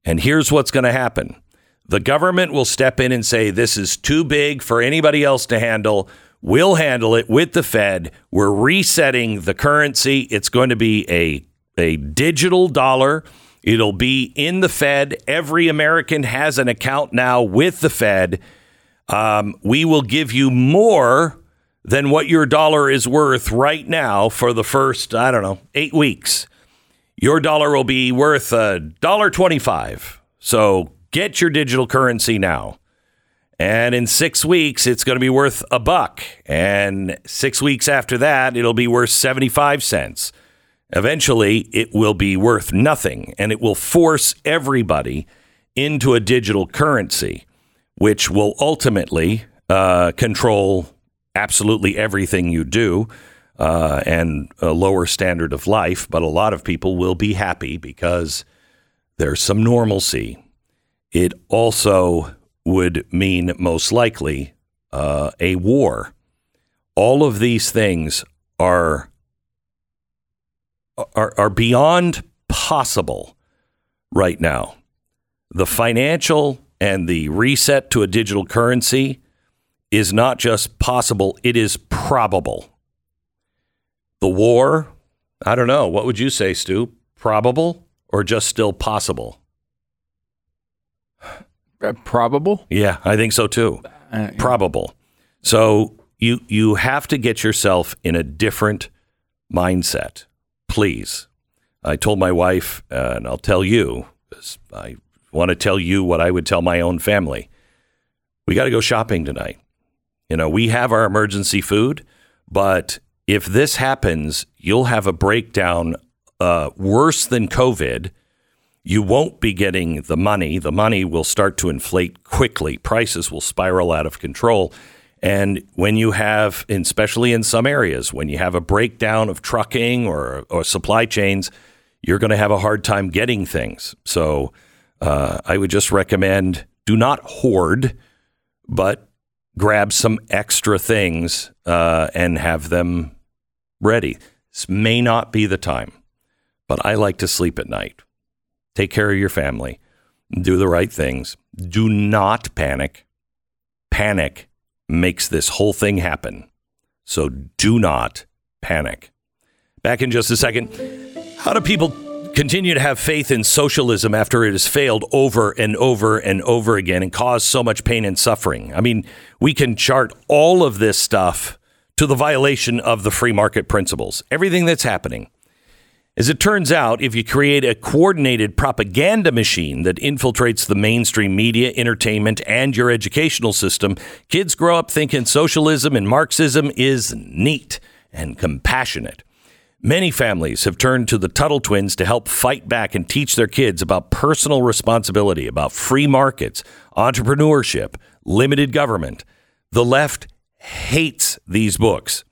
And here's what's going to happen the government will step in and say, This is too big for anybody else to handle. We'll handle it with the Fed. We're resetting the currency. It's going to be a, a digital dollar. It'll be in the Fed. Every American has an account now with the Fed. Um, we will give you more than what your dollar is worth right now for the first, I don't know, eight weeks. Your dollar will be worth a dollar twenty-five. So get your digital currency now. And in six weeks, it's going to be worth a buck. And six weeks after that, it'll be worth 75 cents. Eventually, it will be worth nothing and it will force everybody into a digital currency, which will ultimately uh, control absolutely everything you do uh, and a lower standard of life. But a lot of people will be happy because there's some normalcy. it also would mean most likely uh, a war. All of these things are are, are beyond possible right now. The financial and the reset to a digital currency is not just possible, it is probable. The war, I don't know. What would you say, Stu? Probable or just still possible?
Uh, probable.
Yeah, I think so too.
Uh,
Probable. So you you have to get yourself in a different mindset, please. I told my wife, uh, and I'll tell you, I want to tell you what I would tell my own family. We got to go shopping tonight. You know, we have our emergency food, but if this happens, you'll have a breakdown uh, worse than COVID. You won't be getting the money. The money will start to inflate quickly. Prices will spiral out of control. And when you have, especially in some areas, when you have a breakdown of trucking or, or supply chains, you're going to have a hard time getting things. So uh, I would just recommend do not hoard, but grab some extra things uh, and have them ready. This may not be the time, but I like to sleep at night. Take care of your family. Do the right things. Do not panic. Panic makes this whole thing happen. So do not panic. Back in just a second. How do people continue to have faith in socialism after it has failed over and over and over again and caused so much pain and suffering? I mean, we can chart all of this stuff to the violation of the free market principles, everything that's happening. As it turns out, if you create a coordinated propaganda machine that infiltrates the mainstream media, entertainment, and your educational system, kids grow up thinking socialism and Marxism is neat and compassionate. Many families have turned to the Tuttle twins to help fight back and teach their kids about personal responsibility, about free markets, entrepreneurship, limited government. The left hates these books.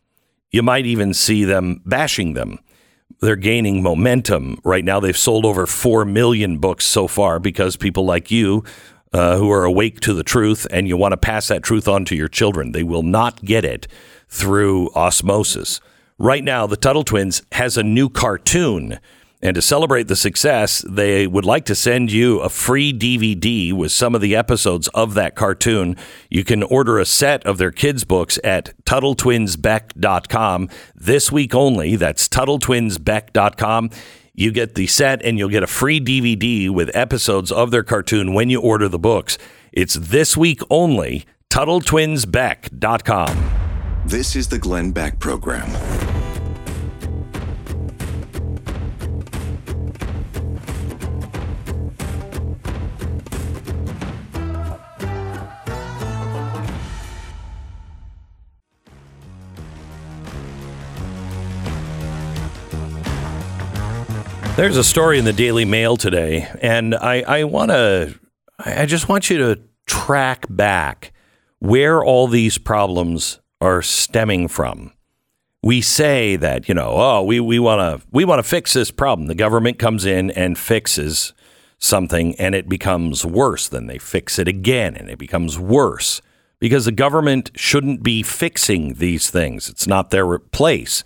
You might even see them bashing them. They're gaining momentum right now. They've sold over 4 million books so far because people like you uh, who are awake to the truth and you want to pass that truth on to your children. They will not get it through osmosis. Right now, the Tuttle Twins has a new cartoon. And to celebrate the success, they would like to send you a free DVD with some of the episodes of that cartoon. You can order a set of their kids' books at TuttleTwinsBeck.com this week only. That's TuttleTwinsBeck.com. You get the set and you'll get a free DVD with episodes of their cartoon when you order the books. It's this week only. TuttleTwinsBeck.com.
This is the Glenn Beck Program.
There's a story in the Daily Mail today, and I, I want to, I just want you to track back where all these problems are stemming from. We say that, you know, oh, we, we want to we want to fix this problem. The government comes in and fixes something and it becomes worse. Then they fix it again and it becomes worse because the government shouldn't be fixing these things. It's not their place.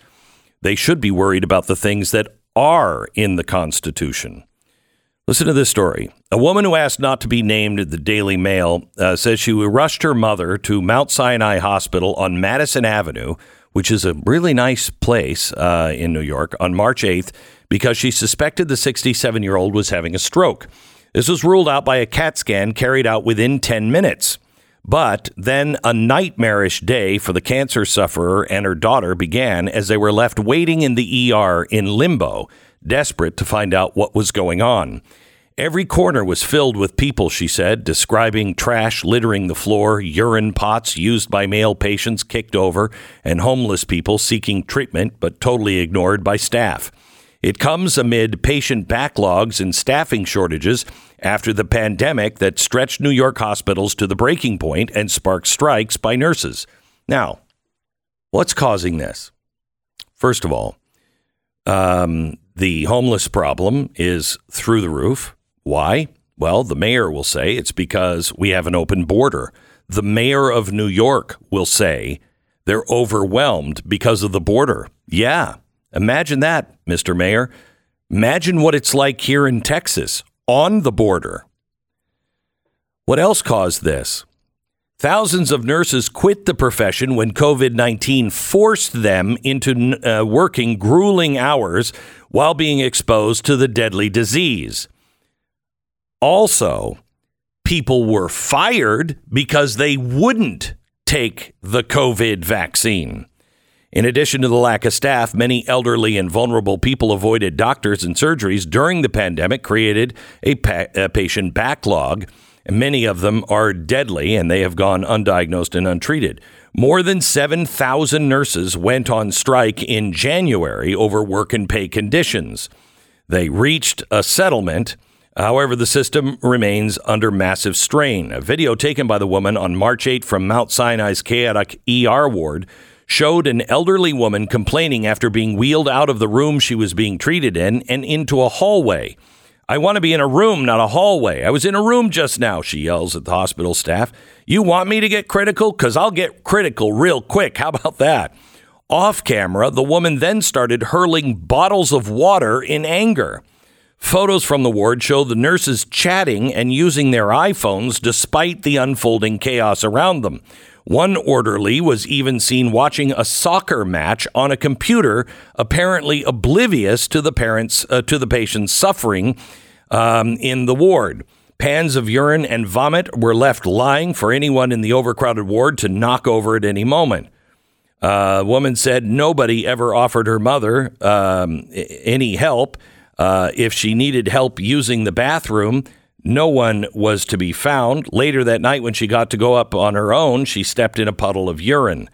They should be worried about the things that are in the Constitution. Listen to this story. A woman who asked not to be named at the Daily Mail uh, says she rushed her mother to Mount Sinai Hospital on Madison Avenue, which is a really nice place uh, in New York, on March 8th because she suspected the 67 year old was having a stroke. This was ruled out by a CAT scan carried out within 10 minutes. But then a nightmarish day for the cancer sufferer and her daughter began as they were left waiting in the ER in limbo, desperate to find out what was going on. Every corner was filled with people, she said, describing trash littering the floor, urine pots used by male patients kicked over, and homeless people seeking treatment but totally ignored by staff. It comes amid patient backlogs and staffing shortages after the pandemic that stretched New York hospitals to the breaking point and sparked strikes by nurses. Now, what's causing this? First of all, um, the homeless problem is through the roof. Why? Well, the mayor will say it's because we have an open border. The mayor of New York will say they're overwhelmed because of the border. Yeah. Imagine that, Mr. Mayor. Imagine what it's like here in Texas on the border. What else caused this? Thousands of nurses quit the profession when COVID 19 forced them into uh, working grueling hours while being exposed to the deadly disease. Also, people were fired because they wouldn't take the COVID vaccine. In addition to the lack of staff, many elderly and vulnerable people avoided doctors and surgeries during the pandemic, created a, pa- a patient backlog. Many of them are deadly and they have gone undiagnosed and untreated. More than 7,000 nurses went on strike in January over work and pay conditions. They reached a settlement. However, the system remains under massive strain. A video taken by the woman on March 8 from Mount Sinai's chaotic ER ward showed an elderly woman complaining after being wheeled out of the room she was being treated in and into a hallway. I want to be in a room, not a hallway. I was in a room just now, she yells at the hospital staff. You want me to get critical? Because I'll get critical real quick. How about that? Off camera, the woman then started hurling bottles of water in anger. Photos from the ward show the nurses chatting and using their iPhones despite the unfolding chaos around them. One orderly was even seen watching a soccer match on a computer, apparently oblivious to the parents uh, to the patient's suffering um, in the ward. Pans of urine and vomit were left lying for anyone in the overcrowded ward to knock over at any moment. Uh, woman said nobody ever offered her mother um, any help. Uh, if she needed help using the bathroom, no one was to be found. Later that night, when she got to go up on her own, she stepped in a puddle of urine.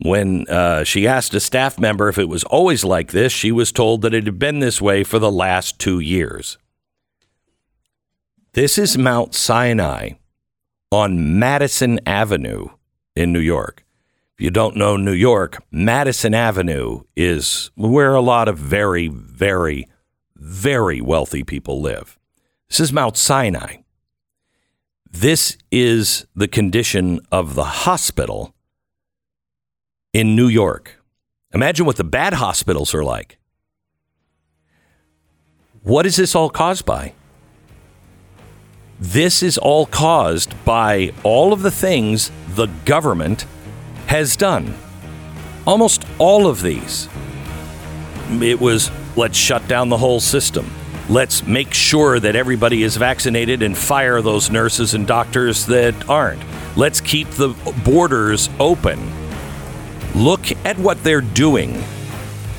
When uh, she asked a staff member if it was always like this, she was told that it had been this way for the last two years. This is Mount Sinai on Madison Avenue in New York. If you don't know New York, Madison Avenue is where a lot of very, very, very wealthy people live. This is Mount Sinai. This is the condition of the hospital in New York. Imagine what the bad hospitals are like. What is this all caused by? This is all caused by all of the things the government has done. Almost all of these. It was let's shut down the whole system. Let's make sure that everybody is vaccinated and fire those nurses and doctors that aren't. Let's keep the borders open. Look at what they're doing.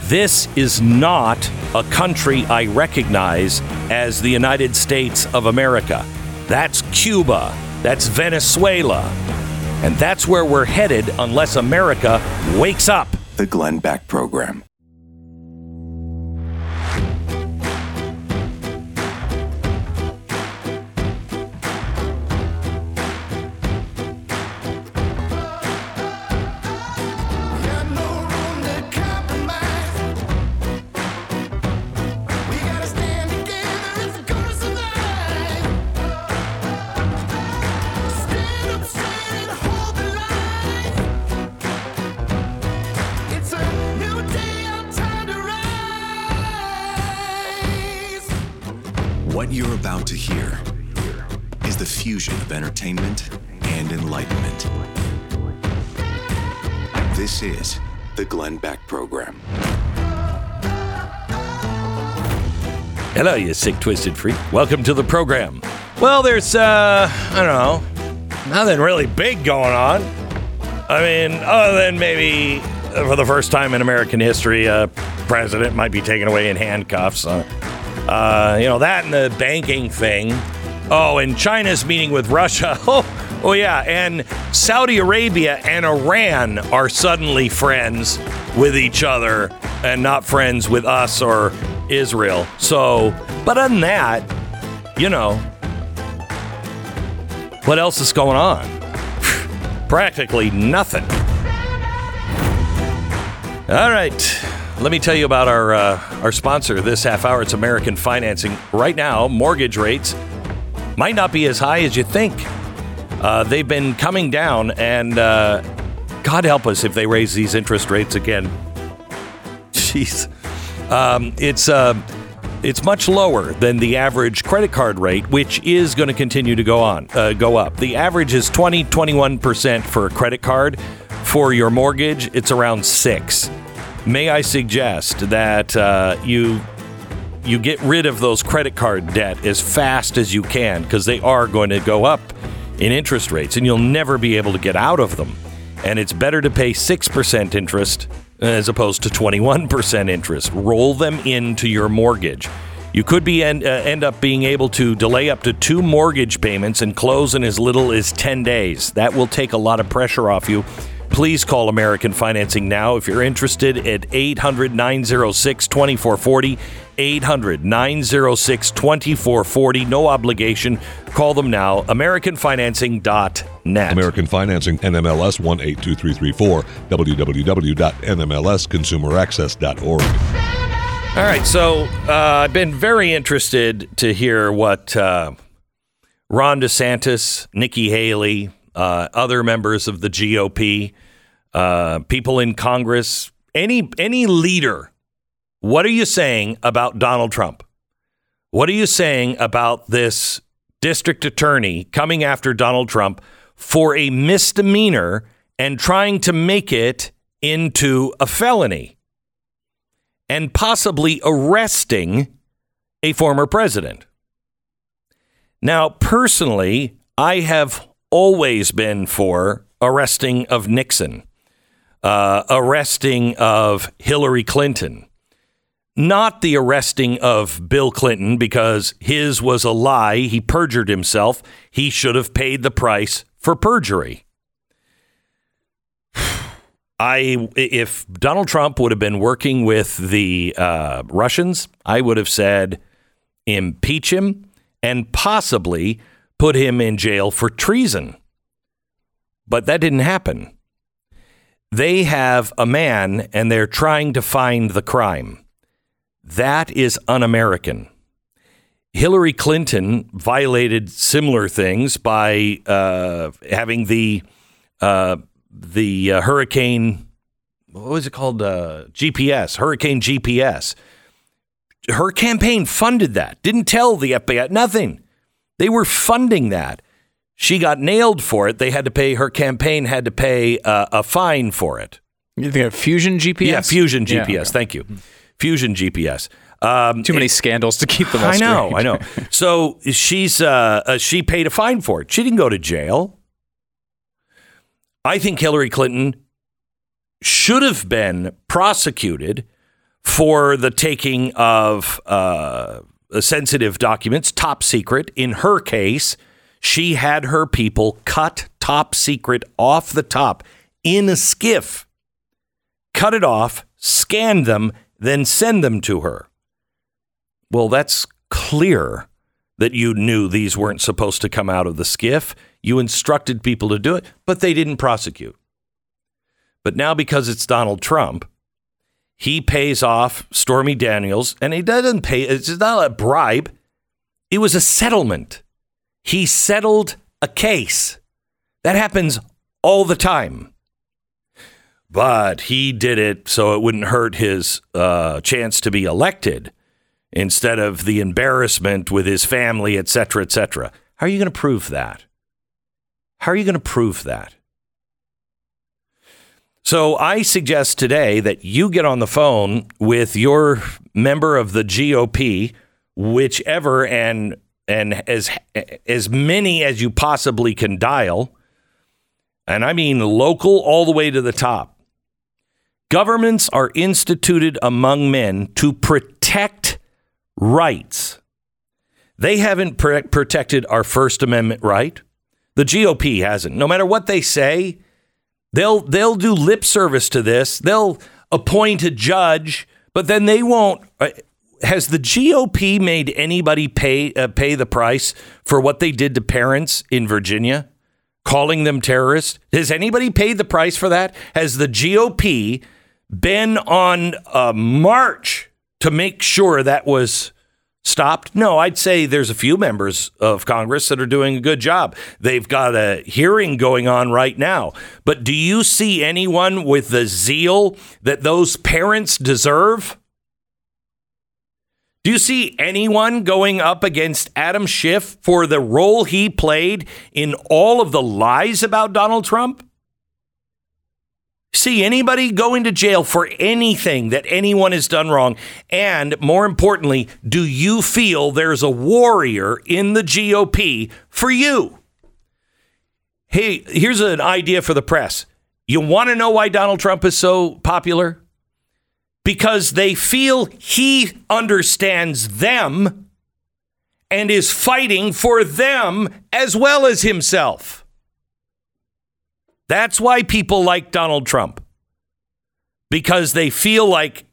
This is not a country I recognize as the United States of America. That's Cuba. That's Venezuela. And that's where we're headed unless America wakes up.
The Glenn Beck Program. Entertainment and enlightenment. This is the Glenn Beck Program.
Hello, you sick, twisted freak. Welcome to the program. Well, there's, uh, I don't know, nothing really big going on. I mean, other than maybe uh, for the first time in American history, a president might be taken away in handcuffs. Uh, uh, you know, that and the banking thing. Oh, and China's meeting with Russia. *laughs* Oh, oh yeah. And Saudi Arabia and Iran are suddenly friends with each other and not friends with us or Israel. So, but other than that, you know, what else is going on? *sighs* Practically nothing. All right. Let me tell you about our uh, our sponsor this half hour. It's American Financing. Right now, mortgage rates might not be as high as you think. Uh, they've been coming down, and uh, God help us if they raise these interest rates again. *laughs* Jeez, um, it's uh, it's much lower than the average credit card rate, which is going to continue to go on, uh, go up. The average is 20, 21 percent for a credit card. For your mortgage, it's around six. May I suggest that uh, you you get rid of those credit card debt as fast as you can because they are going to go up in interest rates and you'll never be able to get out of them. And it's better to pay 6% interest as opposed to 21% interest. Roll them into your mortgage. You could be end, uh, end up being able to delay up to two mortgage payments and close in as little as 10 days. That will take a lot of pressure off you. Please call American Financing now if you're interested at 800 906 2440. 800 906 2440. No obligation. Call them now. AmericanFinancing.net.
American Financing, NMLS 182334, www.nmlsconsumeraccess.org.
All right, so uh, I've been very interested to hear what uh, Ron DeSantis, Nikki Haley, uh, other members of the GOP, uh, people in Congress, any any leader, what are you saying about Donald Trump? What are you saying about this district attorney coming after Donald Trump for a misdemeanor and trying to make it into a felony? and possibly arresting a former president. Now, personally, I have always been for arresting of Nixon, uh, arresting of Hillary Clinton, not the arresting of Bill Clinton because his was a lie. He perjured himself. He should have paid the price for perjury. *sighs* I if Donald Trump would have been working with the uh, Russians, I would have said impeach him and possibly put him in jail for treason. But that didn't happen. They have a man and they're trying to find the crime. That is un American. Hillary Clinton violated similar things by uh, having the uh, the uh, hurricane what was it called uh, gps hurricane gps her campaign funded that didn't tell the fbi nothing they were funding that she got nailed for it they had to pay her campaign had to pay uh, a fine for it
You think of Fusion GPS?
yeah fusion
Yeah,
gps
okay.
thank you fusion gps um,
Too many scandals to keep them
I know. I know. *laughs* So she's uh, uh, she paid a fine for it. She didn't go to jail. I think Hillary Clinton should have been prosecuted for the taking of uh, Uh, sensitive documents, top secret. In her case, she had her people cut top secret off the top in a SCIF, cut it off, scan them, then send them to her. Well, that's clear that you knew these weren't supposed to come out of the SCIF. You instructed people to do it, but they didn't prosecute. But now, because it's Donald Trump, he pays off Stormy Daniels, and he doesn't pay, it's not a bribe, it was a settlement. He settled a case. That happens all the time. But he did it so it wouldn't hurt his uh, chance to be elected instead of the embarrassment with his family, et cetera, et cetera. How are you going to prove that? How are you going to prove that? So I suggest today that you get on the phone with your member of the GOP, whichever and and as as many as you possibly can dial. And I mean local all the way to the top. Governments are instituted among men to protect rights. They haven't pr- protected our First Amendment right. The GOP hasn't. No matter what they say, they'll they'll do lip service to this. They'll appoint a judge, but then they won't. uh, Has the GOP made anybody pay uh, pay the price for what they did to parents in Virginia, calling them terrorists? Has anybody paid the price for that? Has the GOP been on a march to make sure that was stopped? No, I'd say there's a few members of Congress that are doing a good job. They've got a hearing going on right now. But do you see anyone with the zeal that those parents deserve? Do you see anyone going up against Adam Schiff for the role he played in all of the lies about Donald Trump? See anybody going to jail for anything that anyone has done wrong? And more importantly, do you feel there's a warrior in the GOP for you? Hey, here's an idea for the press. You want to know why Donald Trump is so popular? Because they feel he understands them and is fighting for them as well as himself. That's why people like Donald Trump. Because they feel like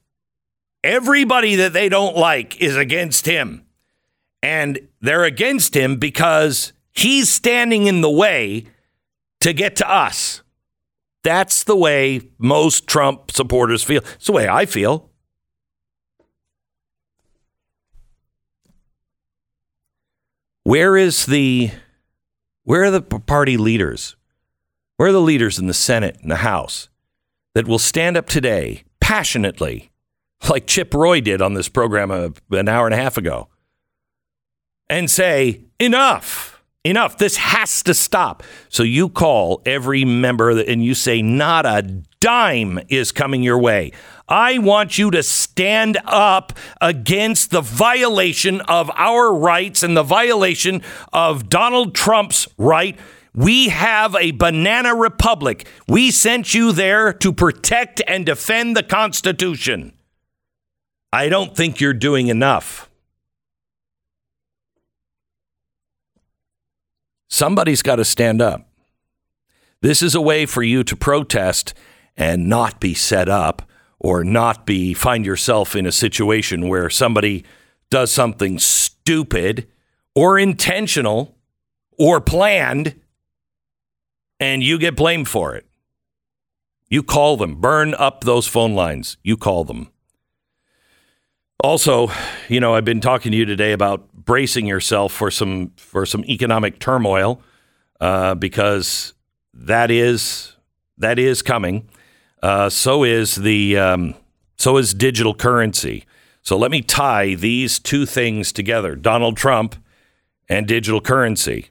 everybody that they don't like is against him. And they're against him because he's standing in the way to get to us. That's the way most Trump supporters feel. It's the way I feel. Where is the where are the party leaders? Where are the leaders in the Senate and the House that will stand up today passionately, like Chip Roy did on this program an hour and a half ago, and say, enough, enough, this has to stop. So you call every member and you say, not a dime is coming your way. I want you to stand up against the violation of our rights and the violation of Donald Trump's right. We have a banana republic. We sent you there to protect and defend the Constitution. I don't think you're doing enough. Somebody's got to stand up. This is a way for you to protest and not be set up or not be find yourself in a situation where somebody does something stupid or intentional or planned and you get blamed for it. You call them, burn up those phone lines. You call them. Also, you know, I've been talking to you today about bracing yourself for some for some economic turmoil uh, because that is that is coming. Uh, so is the um, so is digital currency. So let me tie these two things together: Donald Trump and digital currency.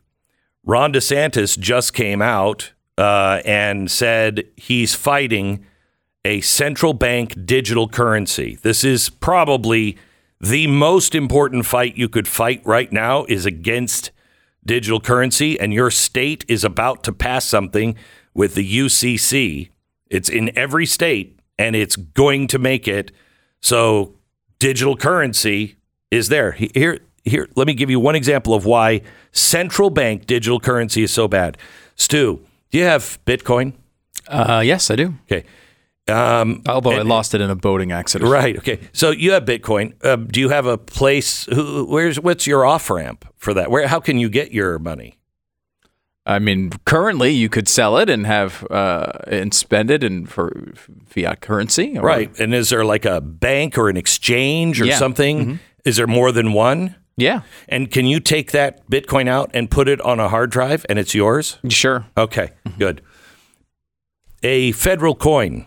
Ron DeSantis just came out uh, and said he's fighting a central bank digital currency. This is probably the most important fight you could fight right now is against digital currency and your state is about to pass something with the UCC. It's in every state and it's going to make it so digital currency is there. Here here let me give you one example of why central bank digital currency is so bad. Stu, do you have Bitcoin?
Uh, yes, I do.
Okay. Um,
Although I lost it in a boating accident.
Right. Okay. So you have Bitcoin. Um, do you have a place? Who, where's what's your off ramp for that? Where? How can you get your money?
I mean, currently you could sell it and have uh, and spend it in for fiat currency. or-
Right. And is there like a bank or an exchange or
Yeah.
something? Is there more than one?
Yeah.
And can you take that Bitcoin out and put it on a hard drive and it's yours?
Sure.
Okay. Good. A federal coin.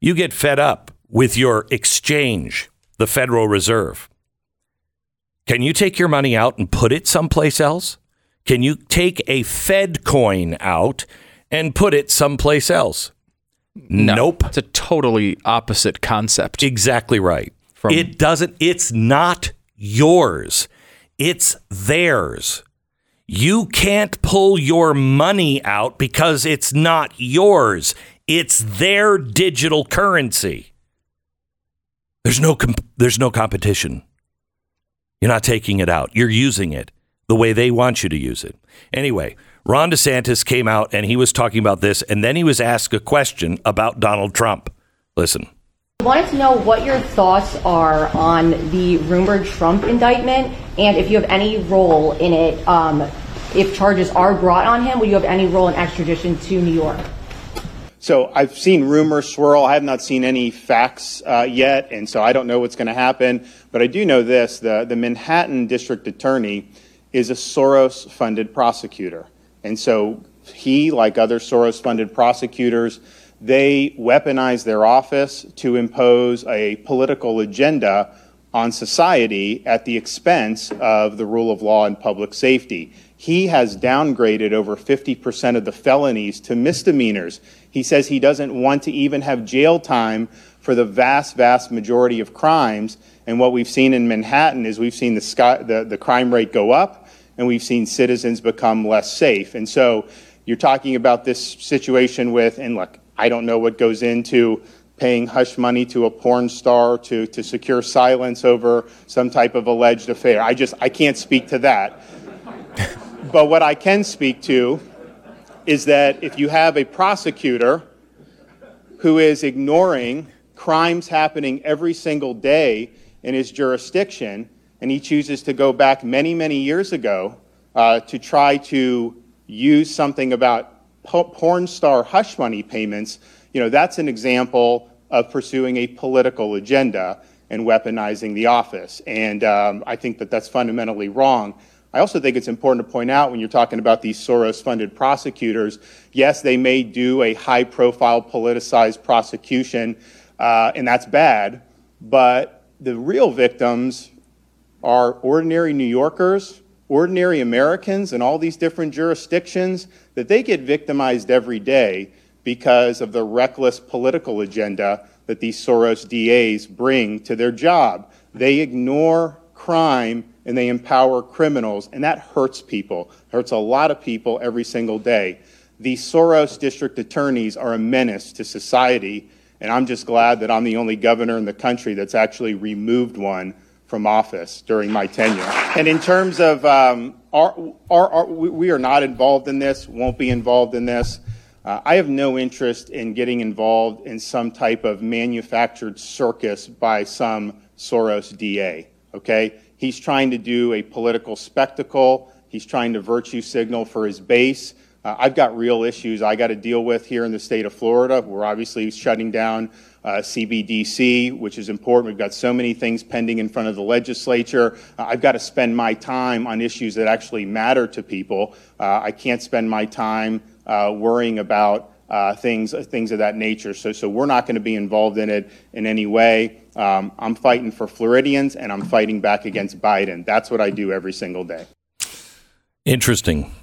You get fed up with your exchange, the Federal Reserve. Can you take your money out and put it someplace else? Can you take a Fed coin out and put it someplace else?
No.
Nope.
It's a totally opposite concept.
Exactly right.
From-
it doesn't, it's not yours, it's theirs. You can't pull your money out because it's not yours. It's their digital currency. There's no comp- there's no competition. You're not taking it out. You're using it the way they want you to use it. Anyway, Ron DeSantis came out and he was talking about this and then he was asked a question about Donald Trump. Listen.
Wanted to know what your thoughts are on the rumored Trump indictment and if you have any role in it. Um, if charges are brought on him, will you have any role in extradition to New York?
So I've seen rumors swirl. I have not seen any facts uh, yet, and so I don't know what's going to happen. But I do know this: the the Manhattan District Attorney is a Soros-funded prosecutor, and so he, like other Soros-funded prosecutors, they weaponize their office to impose a political agenda on society at the expense of the rule of law and public safety. He has downgraded over 50% of the felonies to misdemeanors. He says he doesn't want to even have jail time for the vast, vast majority of crimes. And what we've seen in Manhattan is we've seen the, sky, the, the crime rate go up and we've seen citizens become less safe. And so you're talking about this situation with, and look, I don't know what goes into paying hush money to a porn star to, to secure silence over some type of alleged affair. I just, I can't speak to that. *laughs* but what I can speak to is that if you have a prosecutor who is ignoring crimes happening every single day in his jurisdiction, and he chooses to go back many, many years ago uh, to try to use something about porn star hush money payments, you know, that's an example of pursuing a political agenda and weaponizing the office. And um, I think that that's fundamentally wrong. I also think it's important to point out when you're talking about these Soros funded prosecutors, yes, they may do a high profile politicized prosecution, uh, and that's bad, but the real victims are ordinary New Yorkers, ordinary Americans in all these different jurisdictions, that they get victimized every day because of the reckless political agenda that these Soros DAs bring to their job. They ignore crime and they empower criminals, and that hurts people, hurts a lot of people every single day. These Soros district attorneys are a menace to society, and I'm just glad that I'm the only governor in the country that's actually removed one from office during my tenure. And in terms of um, our, our, our, we are not involved in this, won't be involved in this. Uh, I have no interest in getting involved in some type of manufactured circus by some Soros DA. Okay, he's trying to do a political spectacle. He's trying to virtue signal for his base. Uh, I've got real issues I got to deal with here in the state of Florida. We're obviously shutting down uh, CBDC, which is important. We've got so many things pending in front of the legislature. Uh, I've got to spend my time on issues that actually matter to people. Uh, I can't spend my time uh, worrying about uh, things things of that nature. So, so we're not going to be involved in it in any way. Um, I'm fighting for Floridians, and I'm fighting back against Biden. That's what I do every single day.
Interesting.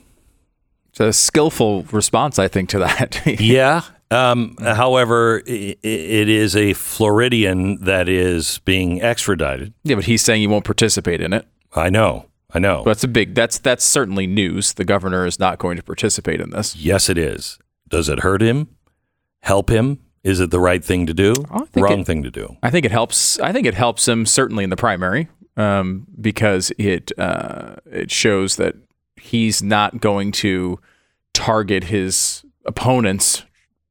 It's a skillful response, I think, to that. *laughs*
yeah. Um, however, i- i- it is a Floridian that is being extradited.
yeah, but he's saying he won't participate in it.
I know. I know.
That's a big. That's that's certainly news. The governor is not going to participate in this.
yes, it is. Does it hurt him? Help him? Is it the right thing to do? Wrong
it-
thing to do.
I think it helps. I think it helps him certainly in the primary um, because it uh, it shows that he's not going to target his opponents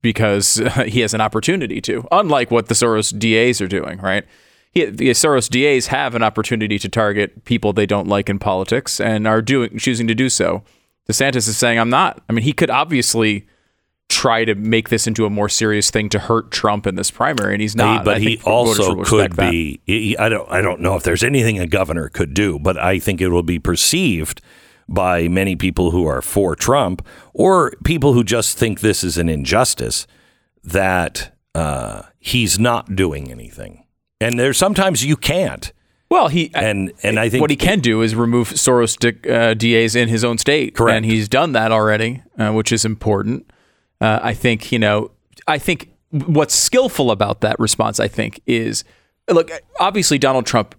because *laughs* he has an opportunity to. Unlike what the Soros DAs are doing, right? He, the Soros DAs have an opportunity to target people they don't like in politics and are doing choosing to do so. DeSantis is saying, "I'm not." I mean, he could obviously try to make this into a more serious thing to hurt Trump in this primary, and he's not.
but he also could be. he- I don't. I don't know if there's anything a governor could do, but I think it will be perceived by many people who are for Trump or people who just think this is an injustice that uh, he's not doing anything. And there's sometimes you can't.
Well, he
and and I think
what he can do is remove Soros uh, DAs in his own state,
Correct.
and he's done that already, uh, which is important. Uh, I think you know. I think what's skillful about that response, I think, is look. Obviously, Donald Trump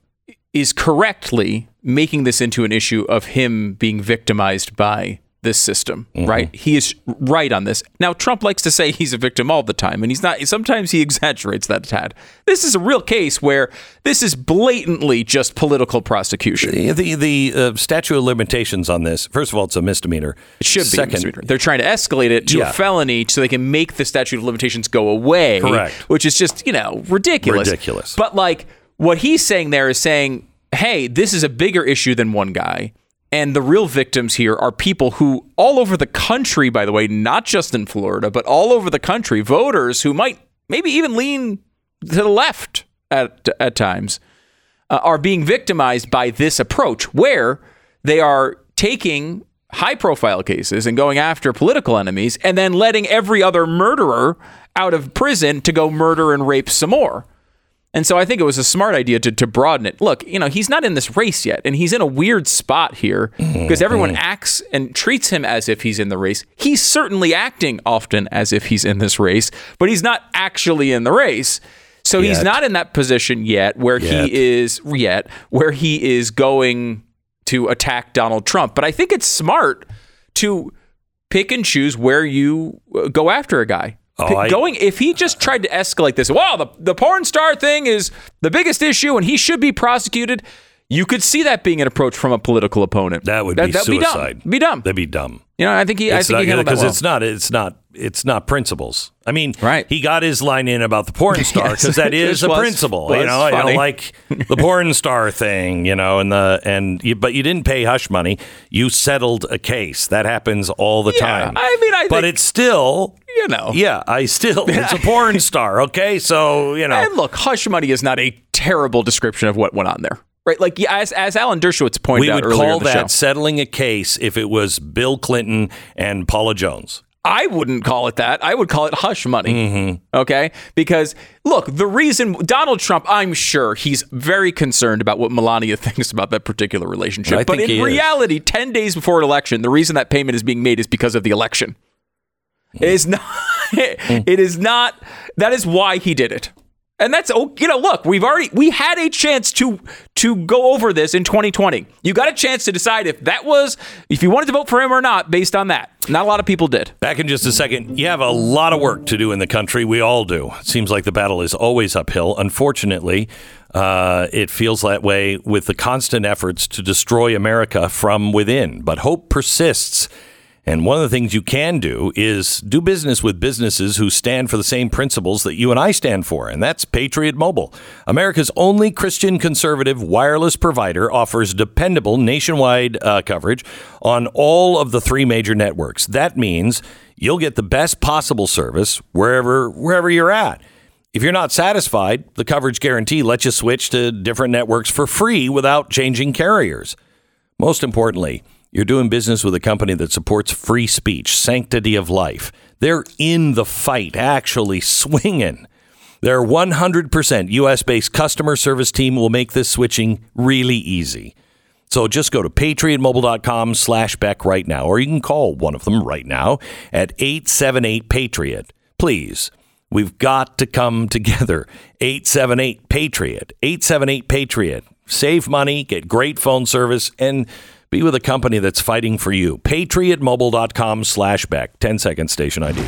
is correctly making this into an issue of him being victimized by this system, right? He is right on this. Now, Trump likes to say he's a victim all the time, and he's not. Sometimes he *laughs* exaggerates that a tad. This is a real case where this is blatantly just political prosecution.
The the, the uh, statute of limitations on this. First of all, it's a misdemeanor.
It should be.
Second,
misdemeanor. They're trying to escalate it to
Yeah.
a felony so they can make the statute of limitations go away.
Correct.
Which is just, you know, ridiculous.
Ridiculous.
But like what he's saying there is saying, hey, this is a bigger issue than one guy. And the real victims here are people who, all over the country, by the way, not just in Florida, but all over the country, voters who might maybe even lean to the left at, at times, uh, are being victimized by this approach where they are taking high profile cases and going after political enemies and then letting every other murderer out of prison to go murder and rape some more. And so I think it was a smart idea to, to broaden it. Look, you know, he's not in this race yet, and he's in a weird spot here because everyone acts and treats him as if he's in the race. He's certainly acting often as if he's in this race, but he's not actually in the race. So he's not in that position yet where
Yet.
he is yet where he is going to attack Donald Trump. But I think it's smart to pick and choose where you uh, go after a guy.
Oh, I-
going if he just tried to escalate this, wow, the the porn star thing is the biggest issue and he should be prosecuted. You could see that being an approach from a political opponent.
That would be
that'd
suicide.
Be dumb. Be dumb.
That'd be dumb.
You know, I think he. I think
not
he handled that
because
well.
it's not. It's not. It's not principles. I mean,
Right.
He got his line in about the porn *laughs* star
Yes,
because that is a
was-
principle.
was
you know, I don't like the porn star thing. You know, and the and you, but you didn't pay hush money. You settled a case. That happens all the
Yeah,
time.
I mean, I
but
think-
it's still.
you know.
Yeah, I still. It's a porn *laughs* star. Okay, so you know.
And look, hush money is not a terrible description of what went on there, right? Like as as Alan Dershowitz pointed
we
out
would
earlier
call
in the
that
show,
settling a case if it was Bill Clinton and Paula Jones.
I wouldn't call it that. I would call it hush money.
Mm-hmm.
Okay? Because look, the reason Donald Trump, I'm sure he's very concerned about what Melania *laughs* thinks about that particular relationship.
I
but in
he is.
reality, 10 days before an election, the reason that payment is being made is because of the election. It is not *laughs* it is not that is why he did it. And that's oh, you know, look, we've already we had a chance to to go over this in 2020. You got a chance to decide if that was if you wanted to vote for him or not based on that. Not a lot of people did.
Back in just a second. You have a lot of work to do in the country. We all do. It seems like the battle is always uphill. Unfortunately, uh, it feels that way with the constant efforts to destroy America from within. But hope persists. And one of the things you can do is do business with businesses who stand for the same principles that you and I stand for, and that's Patriot Mobile. America's only Christian conservative wireless provider offers dependable nationwide uh, coverage on all of the three major networks. That means you'll get the best possible service wherever wherever you're at. If you're not satisfied, the coverage guarantee lets you switch to different networks for free without changing carriers. Most importantly, you're doing business with a company that supports free speech, sanctity of life. They're in the fight, actually swinging. Their 100% US based customer service team will make this switching really easy. So just go to patriotmobile.com slash Beck right now, or you can call one of them right now at 878 Patriot. Please, we've got to come together. 878 Patriot. 878 Patriot. Save money, get great phone service, and be with a company that's fighting for you. Patriotmobile.com slash Beck. 10 second station ID.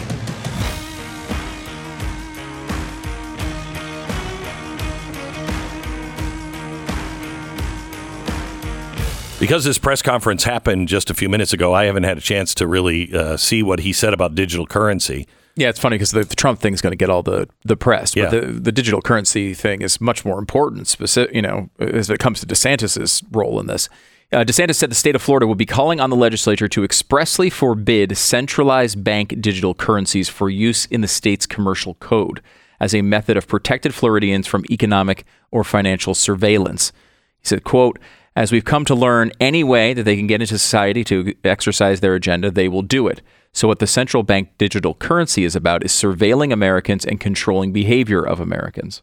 Because this press conference happened just a few minutes ago, I haven't had a chance to really uh, see what he said about digital currency.
Yeah, it's funny because the, the Trump thing is going to get all the the press,
Yeah.
the, the digital currency thing is much more important. Specific, you know, as it comes to DeSantis's role in this. Uh, DeSantis said the state of Florida will be calling on the legislature to expressly forbid centralized bank digital currencies for use in the state's commercial code as a method of protected Floridians from economic or financial surveillance. He said, quote, as we've come to learn, any way that they can get into society to exercise their agenda, they will do it. So, what the central bank digital currency is about is surveilling Americans and controlling behavior of Americans.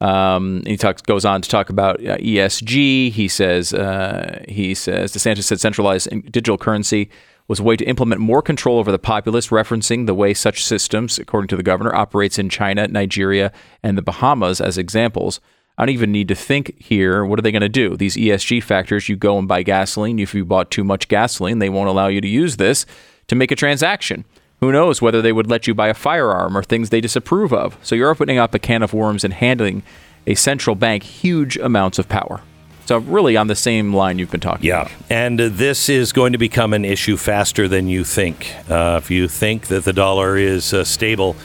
Um, he talks, goes on to talk about uh, ESG. He says, uh, he says, DeSantis said centralized digital currency was a way to implement more control over the populace, referencing the way such systems, according to the governor, operates in China, Nigeria, and the Bahamas as examples. I don't even need to think here. What are they going to do? These ESG factors, you go and buy gasoline. If you bought too much gasoline, they won't allow you to use this to make a transaction. Who knows whether they would let you buy a firearm or things they disapprove of? So you're opening up a can of worms and handing a central bank huge amounts of power. So really on the same line you've been talking
Yeah,
about.
and uh, this is going to become an issue faster than you think. Uh, if you think that the dollar is uh, stable,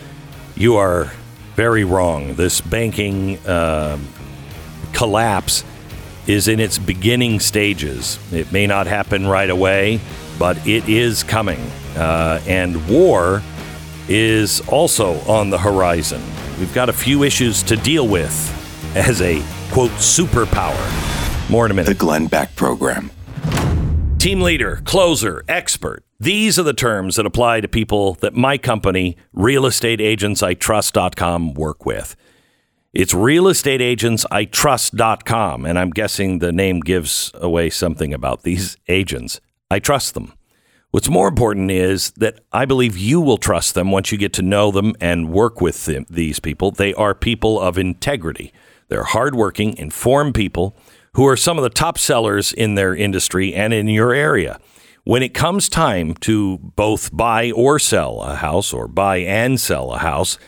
you are very wrong. This banking um collapse is in its beginning stages. It may not happen right away, but it is coming. Uh, and war is also on the horizon. We've got a few issues to deal with as a quote superpower. More in a minute.
The Glenn Beck Program.
Team leader, closer, expert. These are the terms that apply to people that my company, realestateagentsitrust.com, work with. It's realestateagentsitrust.com, and I'm guessing the name gives away something about these agents. I trust them. What's more important is that I believe you will trust them once you get to know them and work with them, these people. They are people of integrity. They're hardworking, informed people who are some of the top sellers in their industry and in your area. When it comes time to both buy or sell a house or buy and sell a house,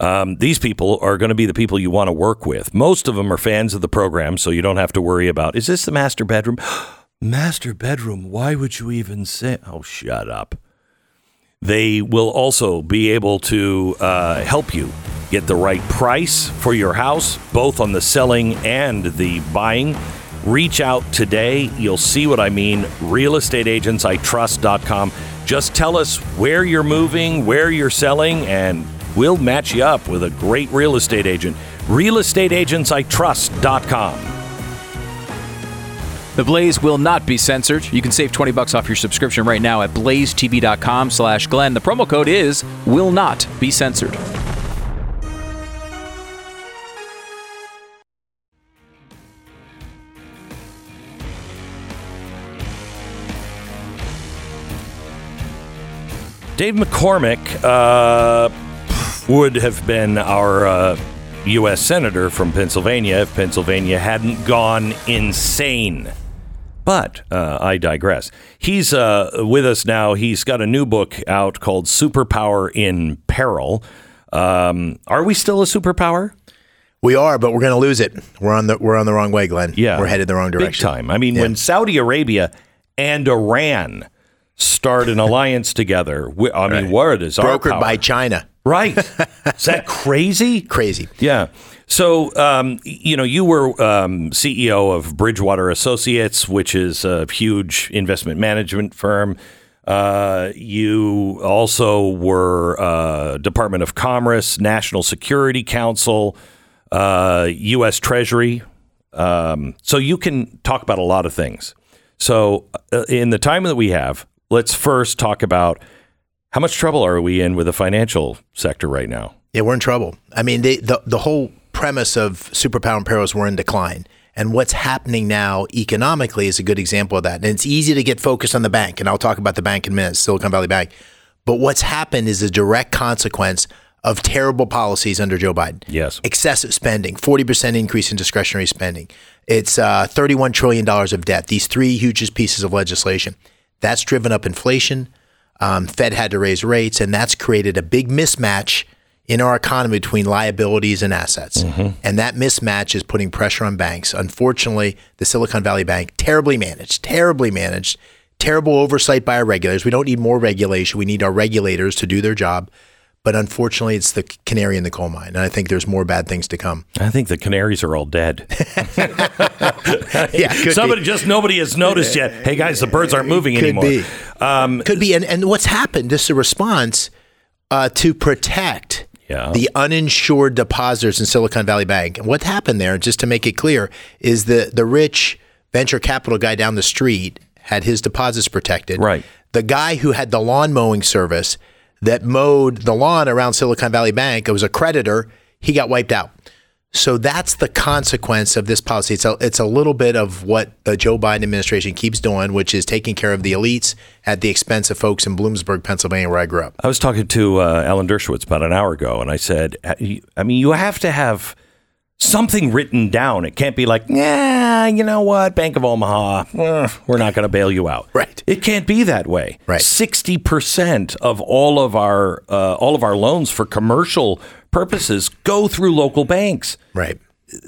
um, these people are going to be the people you want to work with. Most of them are fans of the program, so you don't have to worry about is this the master bedroom? Master bedroom, why would you even say? Oh, shut up. They will also be able to uh, help you get the right price for your house, both on the selling and the buying. Reach out today. You'll see what I mean. Realestateagentsitrust.com. Just tell us where you're moving, where you're selling, and we'll match you up with a great real estate agent. Realestateagentsitrust.com.
The Blaze will not be censored. You can save 20 bucks off your subscription right now at blazetv.com slash Glenn. The promo code is will not be censored.
Dave McCormick uh, would have been our uh, U.S. Senator from Pennsylvania if Pennsylvania hadn't gone insane. But uh, I digress. He's uh, with us now. He's got a new book out called Superpower in Peril. Um, are we still a superpower?
We are, but we're going to lose it. We're on the we're on the wrong way, Glenn.
Yeah.
we're headed the wrong direction.
Big time. I mean,
Yeah.
when Saudi Arabia and Iran start an *laughs* alliance together, we, I mean, word is our
brokered
power.
by China.
Right. Is that *laughs* crazy?
Crazy.
Yeah. So, um, you know, you were um, CEO of Bridgewater Associates, which is a huge investment management firm. Uh, you also were uh, Department of Commerce, National Security Council, uh, U.S. Treasury. Um, so you can talk about a lot of things. So, uh, in the time that we have, let's first talk about how much trouble are we in with the financial sector right now?
Yeah, we're in trouble. I mean, they, the the whole premise of superpower and perils we're in decline, and what's happening now economically is a good example of that. And it's easy to get focused on the bank, and I'll talk about the bank in a minute, Silicon Valley Bank. But what's happened is a direct consequence of terrible policies under Joe Biden.
Yes.
Excessive spending, 40% increase in discretionary spending. It's uh, $31 trillion of debt. These three hugest pieces of legislation. That's driven up inflation. Um, Fed had to raise rates, and that's created a big mismatch in our economy between liabilities and assets. And that mismatch is putting pressure on banks. Unfortunately, the Silicon Valley Bank, terribly managed, terribly managed, terrible oversight by our regulators. We don't need more regulation. We need our regulators to do their job. But unfortunately, it's the canary in the coal mine. And I think there's more bad things to come.
I think the canaries are all dead. *laughs* *laughs*
Yeah,
Somebody
be.
just nobody has noticed yet. Hey guys, the birds aren't moving
Could
anymore.
be.
Um,
Could be. And, and what's happened, this is a response uh, to protect
Yeah.
the uninsured depositors in Silicon Valley Bank. And what happened there, just to make it clear, is the, the rich venture capital guy down the street had his deposits protected.
Right.
The guy who had the lawn mowing service that mowed the lawn around Silicon Valley Bank, it was a creditor, he got wiped out. So that's the consequence of this policy. It's a, it's a little bit of what the Joe Biden administration keeps doing, which is taking care of the elites at the expense of folks in Bloomsburg, Pennsylvania, where I grew up.
I was talking to uh, Alan Dershowitz about an hour ago, and I said, I mean, you have to have something written down. It can't be like, yeah, you know what, Bank of Omaha, eh, we're not going to bail you out.
Right.
It can't be that way.
Right.
Sixty percent of all of our uh, all of our loans for commercial purposes go through local banks.
Right.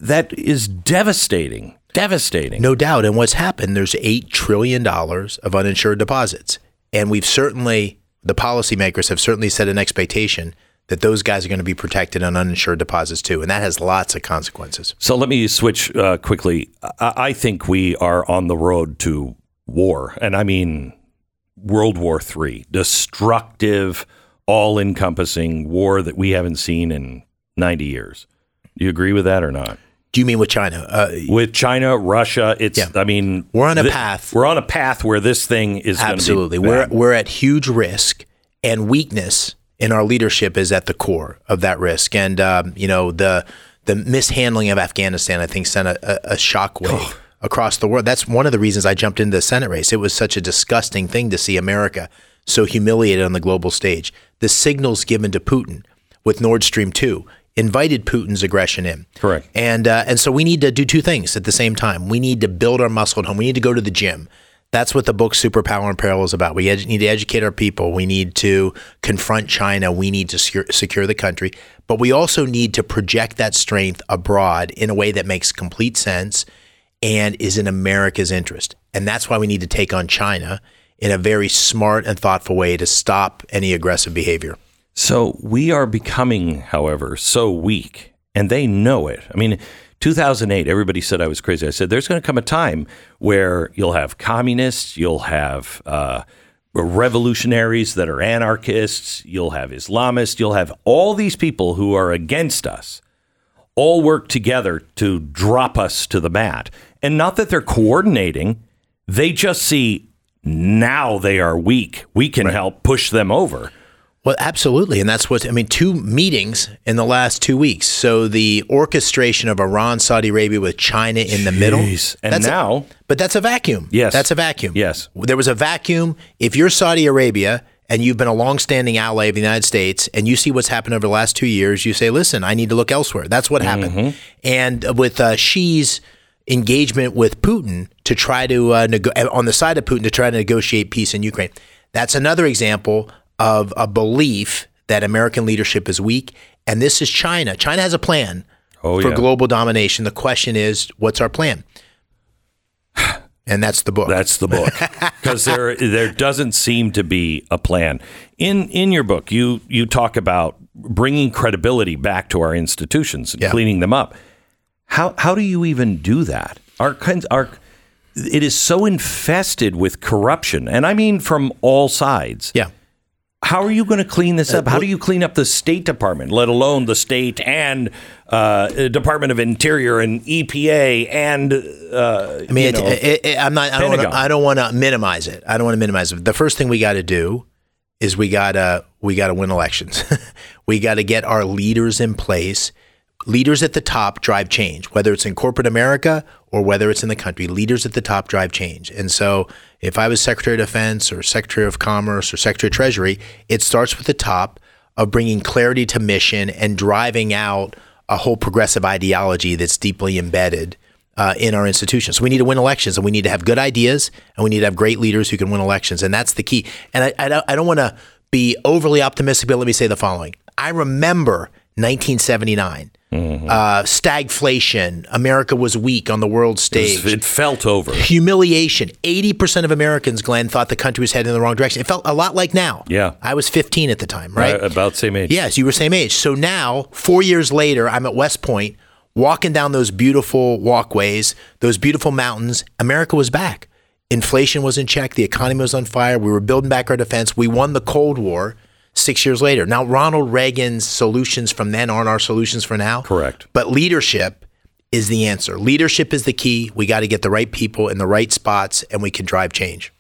That is devastating. Devastating.
No doubt. And what's happened, there's $8 trillion of uninsured deposits. And we've certainly, the policymakers have certainly set an expectation that those guys are going to be protected on uninsured deposits too, and that has lots of consequences.
So let me switch uh, quickly. I, I think we are on the road to war, and I mean World War III, destructive, all-encompassing war that we haven't seen in 90 years. Do you agree with that or not?
Do you mean with China? Uh,
With China, Russia, it's. Yeah. I mean,
We're on a
thi-
path.
We're on a path where this thing is going to be
Absolutely. We're we're at huge risk and weakness in our leadership is at the core of that risk. And um, you know, the the mishandling of Afghanistan I think sent a, a, a shockwave across the world. That's one of the reasons I jumped into the Senate race. It was such a disgusting thing to see America so humiliated on the global stage. The signals given to Putin with Nord Stream 2 invited Putin's aggression in.
Correct.
And uh, and so we need to do two things at the same time. We need to build our muscle at home. We need to go to the gym. That's what the book Superpower in Peril is about. We edu- need to educate our people. We need to confront China. We need to secure, secure the country. But we also need to project that strength abroad in a way that makes complete sense and is in America's interest. And that's why we need to take on China in a very smart and thoughtful way to stop any aggressive behavior.
So we are becoming, however, so weak, and they know it. I mean, 2008, everybody said I was crazy. I said there's going to come a time where you'll have communists, you'll have uh, revolutionaries that are anarchists, you'll have Islamists, you'll have all these people who are against us all work together to drop us to the mat. And not that they're coordinating, they just see now they are weak. We can help push them over.
Well, absolutely. And that's what, I mean, two meetings in the last two weeks. So the orchestration of Iran, Saudi Arabia with China in the middle.
And
that's a-
now-
but that's a vacuum.
Yes.
That's a vacuum.
Yes.
There was a vacuum. If you're Saudi Arabia and you've been a longstanding ally of the United States and you see what's happened over the last two years, you say, listen, I need to look elsewhere. That's what happened.
Mm-hmm.
And with uh, Xi's engagement with Putin to try to, uh, nego- on the side of Putin, to try to negotiate peace in Ukraine, that's another example of a belief that American leadership is weak. And this is China. China has a plan
Oh,
for
yeah.
global domination. The question is, what's our plan? *sighs* And that's the book.
That's the book *laughs* because there there doesn't seem to be a plan. In in your book, you you talk about bringing credibility back to our institutions and
Yeah.
cleaning them up. How how do you even do that? Our kind our it is so infested with corruption, and I mean from all sides.
Yeah.
How are you going to clean this up? How do you clean up the State Department, let alone the state and uh, Department of Interior and EPA and uh,
I mean, it,
know,
it, it, I'm not. I don't. Wanna. I don't want to minimize it. I don't want to minimize it. The first thing we got to do is we gotta we gotta win elections. *laughs* we got to get our leaders in place. Leaders at the top drive change, whether it's in corporate America or whether it's in the country. Leaders at the top drive change. And so, if I was Secretary of Defense or Secretary of Commerce or Secretary of Treasury, it starts with the top of bringing clarity to mission and driving out a whole progressive ideology that's deeply embedded uh, in our institutions. So we need to win elections, and we need to have good ideas, and we need to have great leaders who can win elections, and that's the key. And I, I don't, I don't want to be overly optimistic, but let me say the following: I remember 1979. Uh, stagflation. America was weak on the world stage.
it felt over.
Humiliation. 80% of Americans, Glenn, thought the country was heading in the wrong direction. It felt a lot like now.
Yeah.
I was 15 at the time, right?
Uh, about same age.
Yes, you were same age. So now, four years later, I'm at West Point, walking down those beautiful walkways, those beautiful mountains. America was back. Inflation was in check. The economy was on fire. We were building back our defense. We won the Cold War six years later. Now, Ronald Reagan's solutions from then aren't our solutions for now.
Correct.
But leadership is the answer. Leadership is the key. We got to get the right people in the right spots, and we can drive change.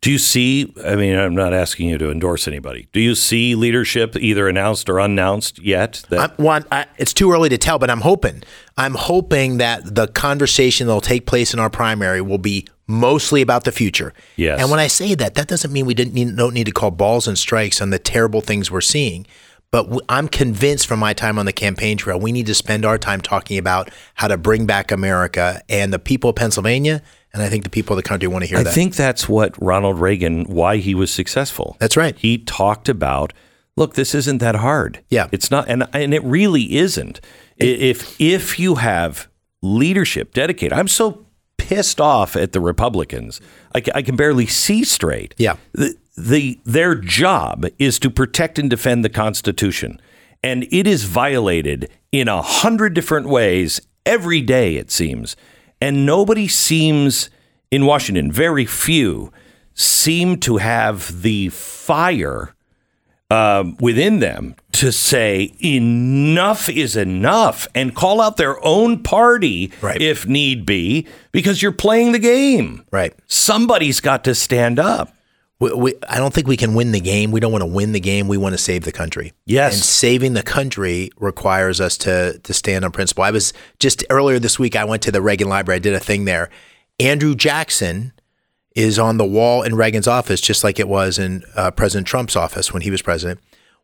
Do you see? I mean, I'm not asking you to endorse anybody. Do you see leadership either announced or unannounced yet? That
I, one, I, it's too early to tell, but I'm hoping. I'm hoping that the conversation that will take place in our primary will be mostly about the future.
Yes.
And when I say that, that doesn't mean we didn't need, don't need to call balls and strikes on the terrible things we're seeing. But w- I'm convinced from my time on the campaign trail, we need to spend our time talking about how to bring back America and the people of Pennsylvania. And I think the people of the country want to hear
I
that.
I think that's what Ronald Reagan, why he was successful.
That's right.
He talked about, look, this isn't that hard.
Yeah.
it's not, and and it really isn't. If if you have leadership dedicated, I'm so pissed off at the Republicans. I, I can barely see straight.
Yeah.
The, the their job is to protect and defend the Constitution. and it is violated in a hundred different ways every day, it seems. And nobody seems in Washington, very few seem to have the fire um, within them to say enough is enough and call out their own party if need be because you're playing the game.
Right.
Somebody's got to stand up.
We, we, I don't think we can win the game. We don't want to win the game. We want to save the country.
Yes.
And saving the country requires us to to stand on principle. I was just earlier this week. I went to the Reagan Library. I did a thing there. Andrew Jackson is on the wall in Reagan's office, just like it was in uh, President Trump's office when he was president.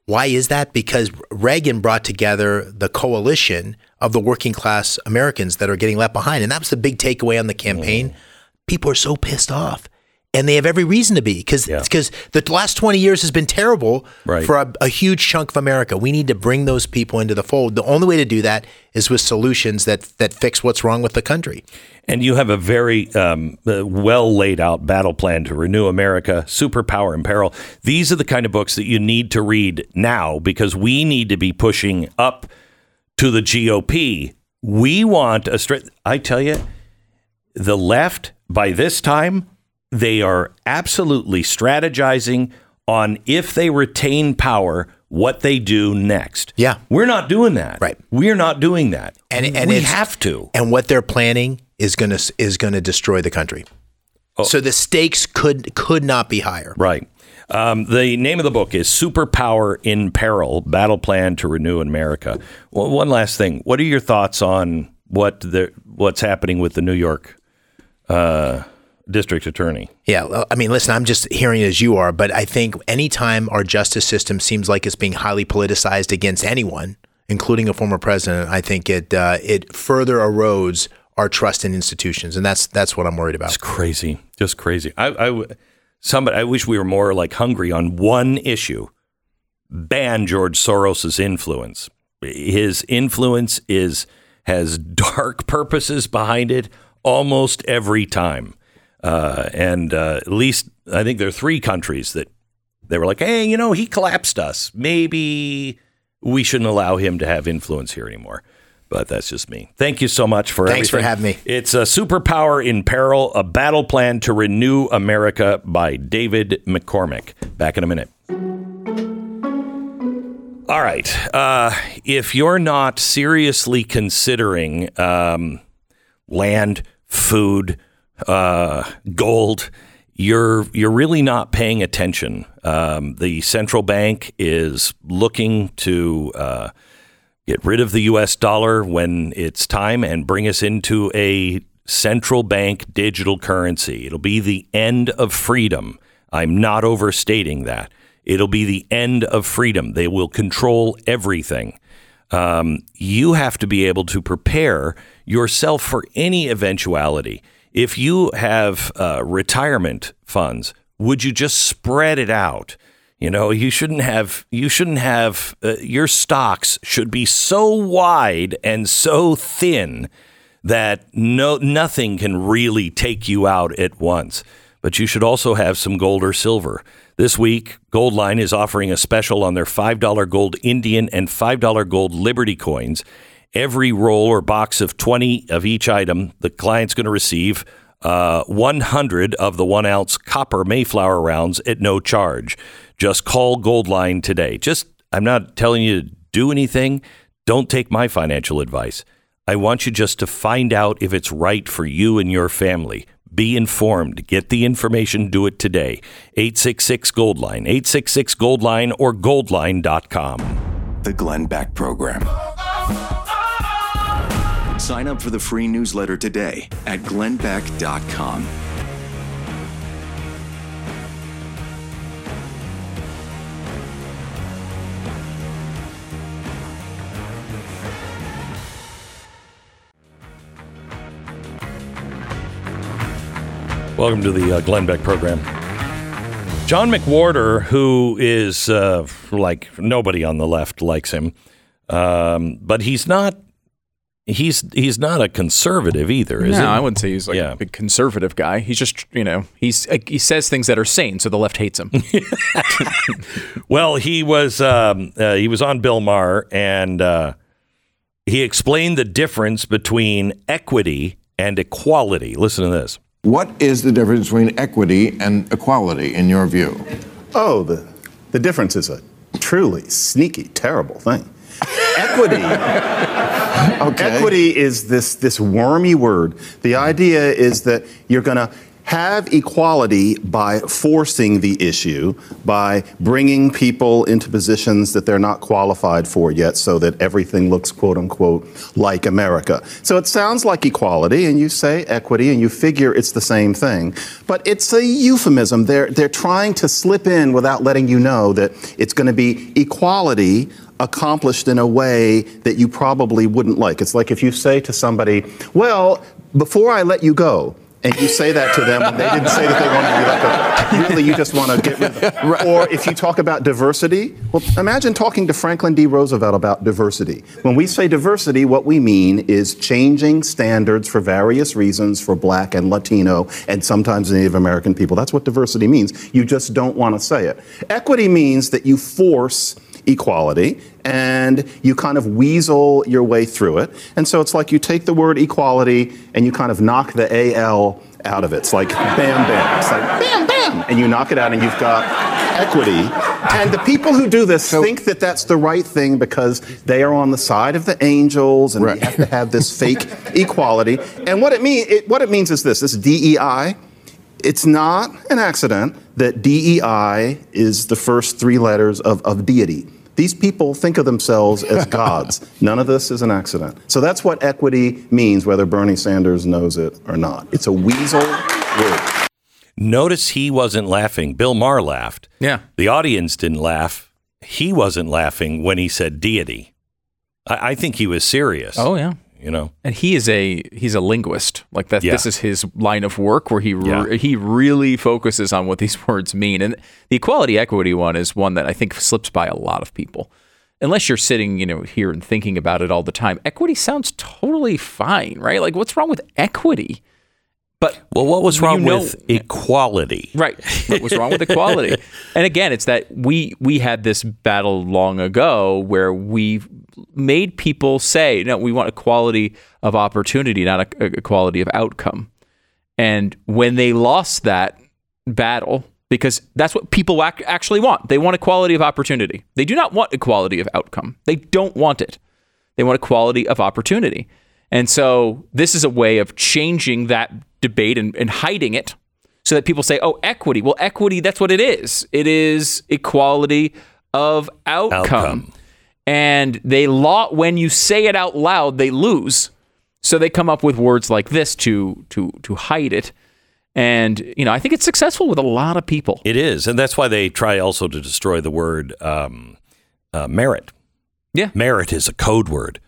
Why is that? Because Reagan brought together the coalition of the working class Americans that are getting left behind. And that was the big takeaway on the campaign. People are so pissed off. And they have every reason to be because because the last 20 years has been terrible
Right.
for a, a huge chunk of America. We need to bring those people into the fold. The only way to do that is with solutions that that fix what's wrong with the country.
And you have a very um, uh, well laid out battle plan to renew America, superpower in peril. These are the kind of books that you need to read now because we need to be pushing up to the GOP. We want a straight. I tell you, the left by this time they are absolutely strategizing on if they retain power what they do next.
Yeah.
We're not doing that. Right. We're not doing that.
And and
we have to.
And what they're planning is going to is going to destroy the country. So the stakes could could not be higher.
Right. Um, the name of the book is Superpower in Peril Battle Plan to Renew America. Well, one last thing. What are your thoughts on what the, what's happening with the New York uh, district attorney?
Yeah, I mean, listen, I'm just hearing it as you are, but I think anytime our justice system seems like it's being highly politicized against anyone, including a former president, I think it uh, it further erodes our trust in institutions, and that's that's what I'm worried about. It's
crazy, just crazy. I, I somebody, I wish we were more like hungry on one issue. Ban George Soros's influence. His influence is has dark purposes behind it almost every time. Uh, and uh, at least I think there are three countries that they were like, hey, you know, he collapsed us. Maybe we shouldn't allow him to have influence here anymore. But that's just me. Thank you so much for
Thanks for having me.
It's a superpower in peril, a battle plan to renew America by David McCormick. Back in a minute. All right. Uh, if you're not seriously considering um, land, food, uh, gold, you're you're really not paying attention. Um, the central bank is looking to uh, get rid of the U.S. dollar when it's time and bring us into a central bank digital currency. It'll be the end of freedom. I'm not overstating that. It'll be the end of freedom. They will control everything. Um, you have to be able to prepare yourself for any eventuality. If you have uh, retirement funds, would you just spread it out? You know, you shouldn't have. You shouldn't have. Uh, your stocks should be so wide and so thin that no nothing can really take you out at once. But you should also have some gold or silver. This week, Goldline is offering a special on their $5 gold Indian and $5 gold Liberty coins. Every roll or box of 20 of each item, the client's going to receive uh, 100 of the one ounce copper Mayflower rounds at no charge. Just call Goldline today. Just, I'm not telling you to do anything. Don't take my financial advice. I want you just to find out if it's right for you and your family. Be informed. Get the information. Do it today. 866 Goldline, 866 Goldline, or goldline.com.
The Glenn Beck Program. Sign up for the free newsletter today at glennbeck.com.
Welcome to the uh, Glenn Beck program. John McWhorter, who is uh, like nobody on the left likes him, um, but he's not he's he's not a conservative either, is
no,
he?
I wouldn't say he's like
Yeah.
a big conservative guy. He's just, you know, he's uh, he says things that are sane, so the left hates him. *laughs*
Well, he was um, uh, he was on Bill Maher, and uh, he explained the difference between equity and equality. Listen to this.
What is the difference between equity and equality in your view?
Oh, the, the difference is a truly sneaky, terrible thing. Equity. *laughs* Equity is this, this wormy word. The idea is that you're going to have equality by forcing the issue, by bringing people into positions that they're not qualified for yet, so that everything looks quote unquote like America. So it sounds like equality, and you say equity, and you figure it's the same thing, but it's a euphemism. They're, they're trying to slip in without letting you know that it's going to be equality accomplished in a way that you probably wouldn't like. It's like if you say to somebody, Well, before I let you go, and you say that to them when they didn't say that they wanted to be let go. Really, you just want to get rid of them. *laughs* Or if you talk about diversity, well, imagine talking to Franklin D. Roosevelt about diversity. When we say diversity, what we mean is changing standards for various reasons for black and Latino and sometimes Native American people. That's what diversity means. You just don't want to say it. Equity means that you force equality and you kind of weasel your way through it. And so it's like you take the word equality and you kind of knock the AL out of it. It's like bam, bam. It's like bam, bam. And you knock it out and you've got equity. And the people who do this think that that's the right thing because they are on the side of the angels and we have to have this fake *laughs* equality. And what it, mean, it, what it means is this, this DEI, it's not an accident that DEI is the first three letters of, of deity. These people think of themselves as *laughs* gods. None of this is an accident. So that's what equity means, whether Bernie Sanders knows it or not. It's a weasel word.
Notice he wasn't laughing. Bill Maher laughed.
Yeah.
The audience didn't laugh. He wasn't laughing when he said deity. I, I think he was serious.
Oh yeah.
You know,
And he is a he's a linguist. Like that
Yeah.
this is his line of work where he re-
Yeah.
he really focuses on what these *laughs* words mean. And the equality equity one is one that I think slips by a lot of people. Unless you're sitting, you know, here and thinking about it all the time. Equity sounds totally fine, right? Like what's wrong with equity? But
well, what was wrong
know-
with equality?
Right. What was wrong with equality? *laughs* And again, it's that we we had this battle long ago where we made people say, no, we want equality of opportunity, not a, a equality of outcome. And when they lost that battle, because that's what people actually want, they want equality of opportunity. They do not want equality of outcome. They don't want it. They want equality of opportunity. And so this is a way of changing that debate and, and hiding it so that people say, oh, equity. Well, equity, that's what it is. It is equality of outcome.
Outcome.
And they law when you say it out loud, they lose. So they come up with words like this to to to hide it. And you know, I think it's successful with a lot of people.
It is, and that's why they try also to destroy the word um, uh, merit.
Yeah,
merit is a code word.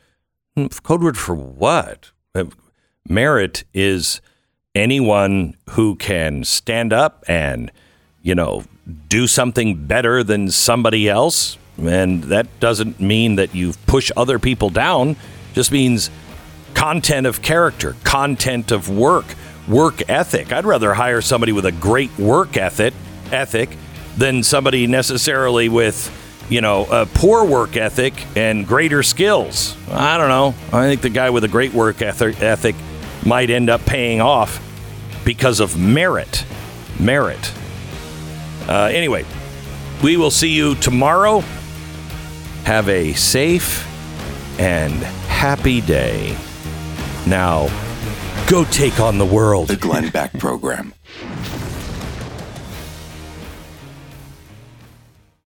Hmm, Code word for what? Uh, Merit is anyone who can stand up and you know do something better than somebody else, and that doesn't mean that you push other people down. it Just means content of character, content of work, work ethic. I'd rather hire somebody with a great work ethic, ethic than somebody necessarily with, you know, a poor work ethic and greater skills. I don't know. I think the guy with a great work ethic, might end up paying off because of merit. Merit. Uh, anyway, we will see you tomorrow. Have a safe and happy day. Now, go take on the world.
The Glenn Beck Program.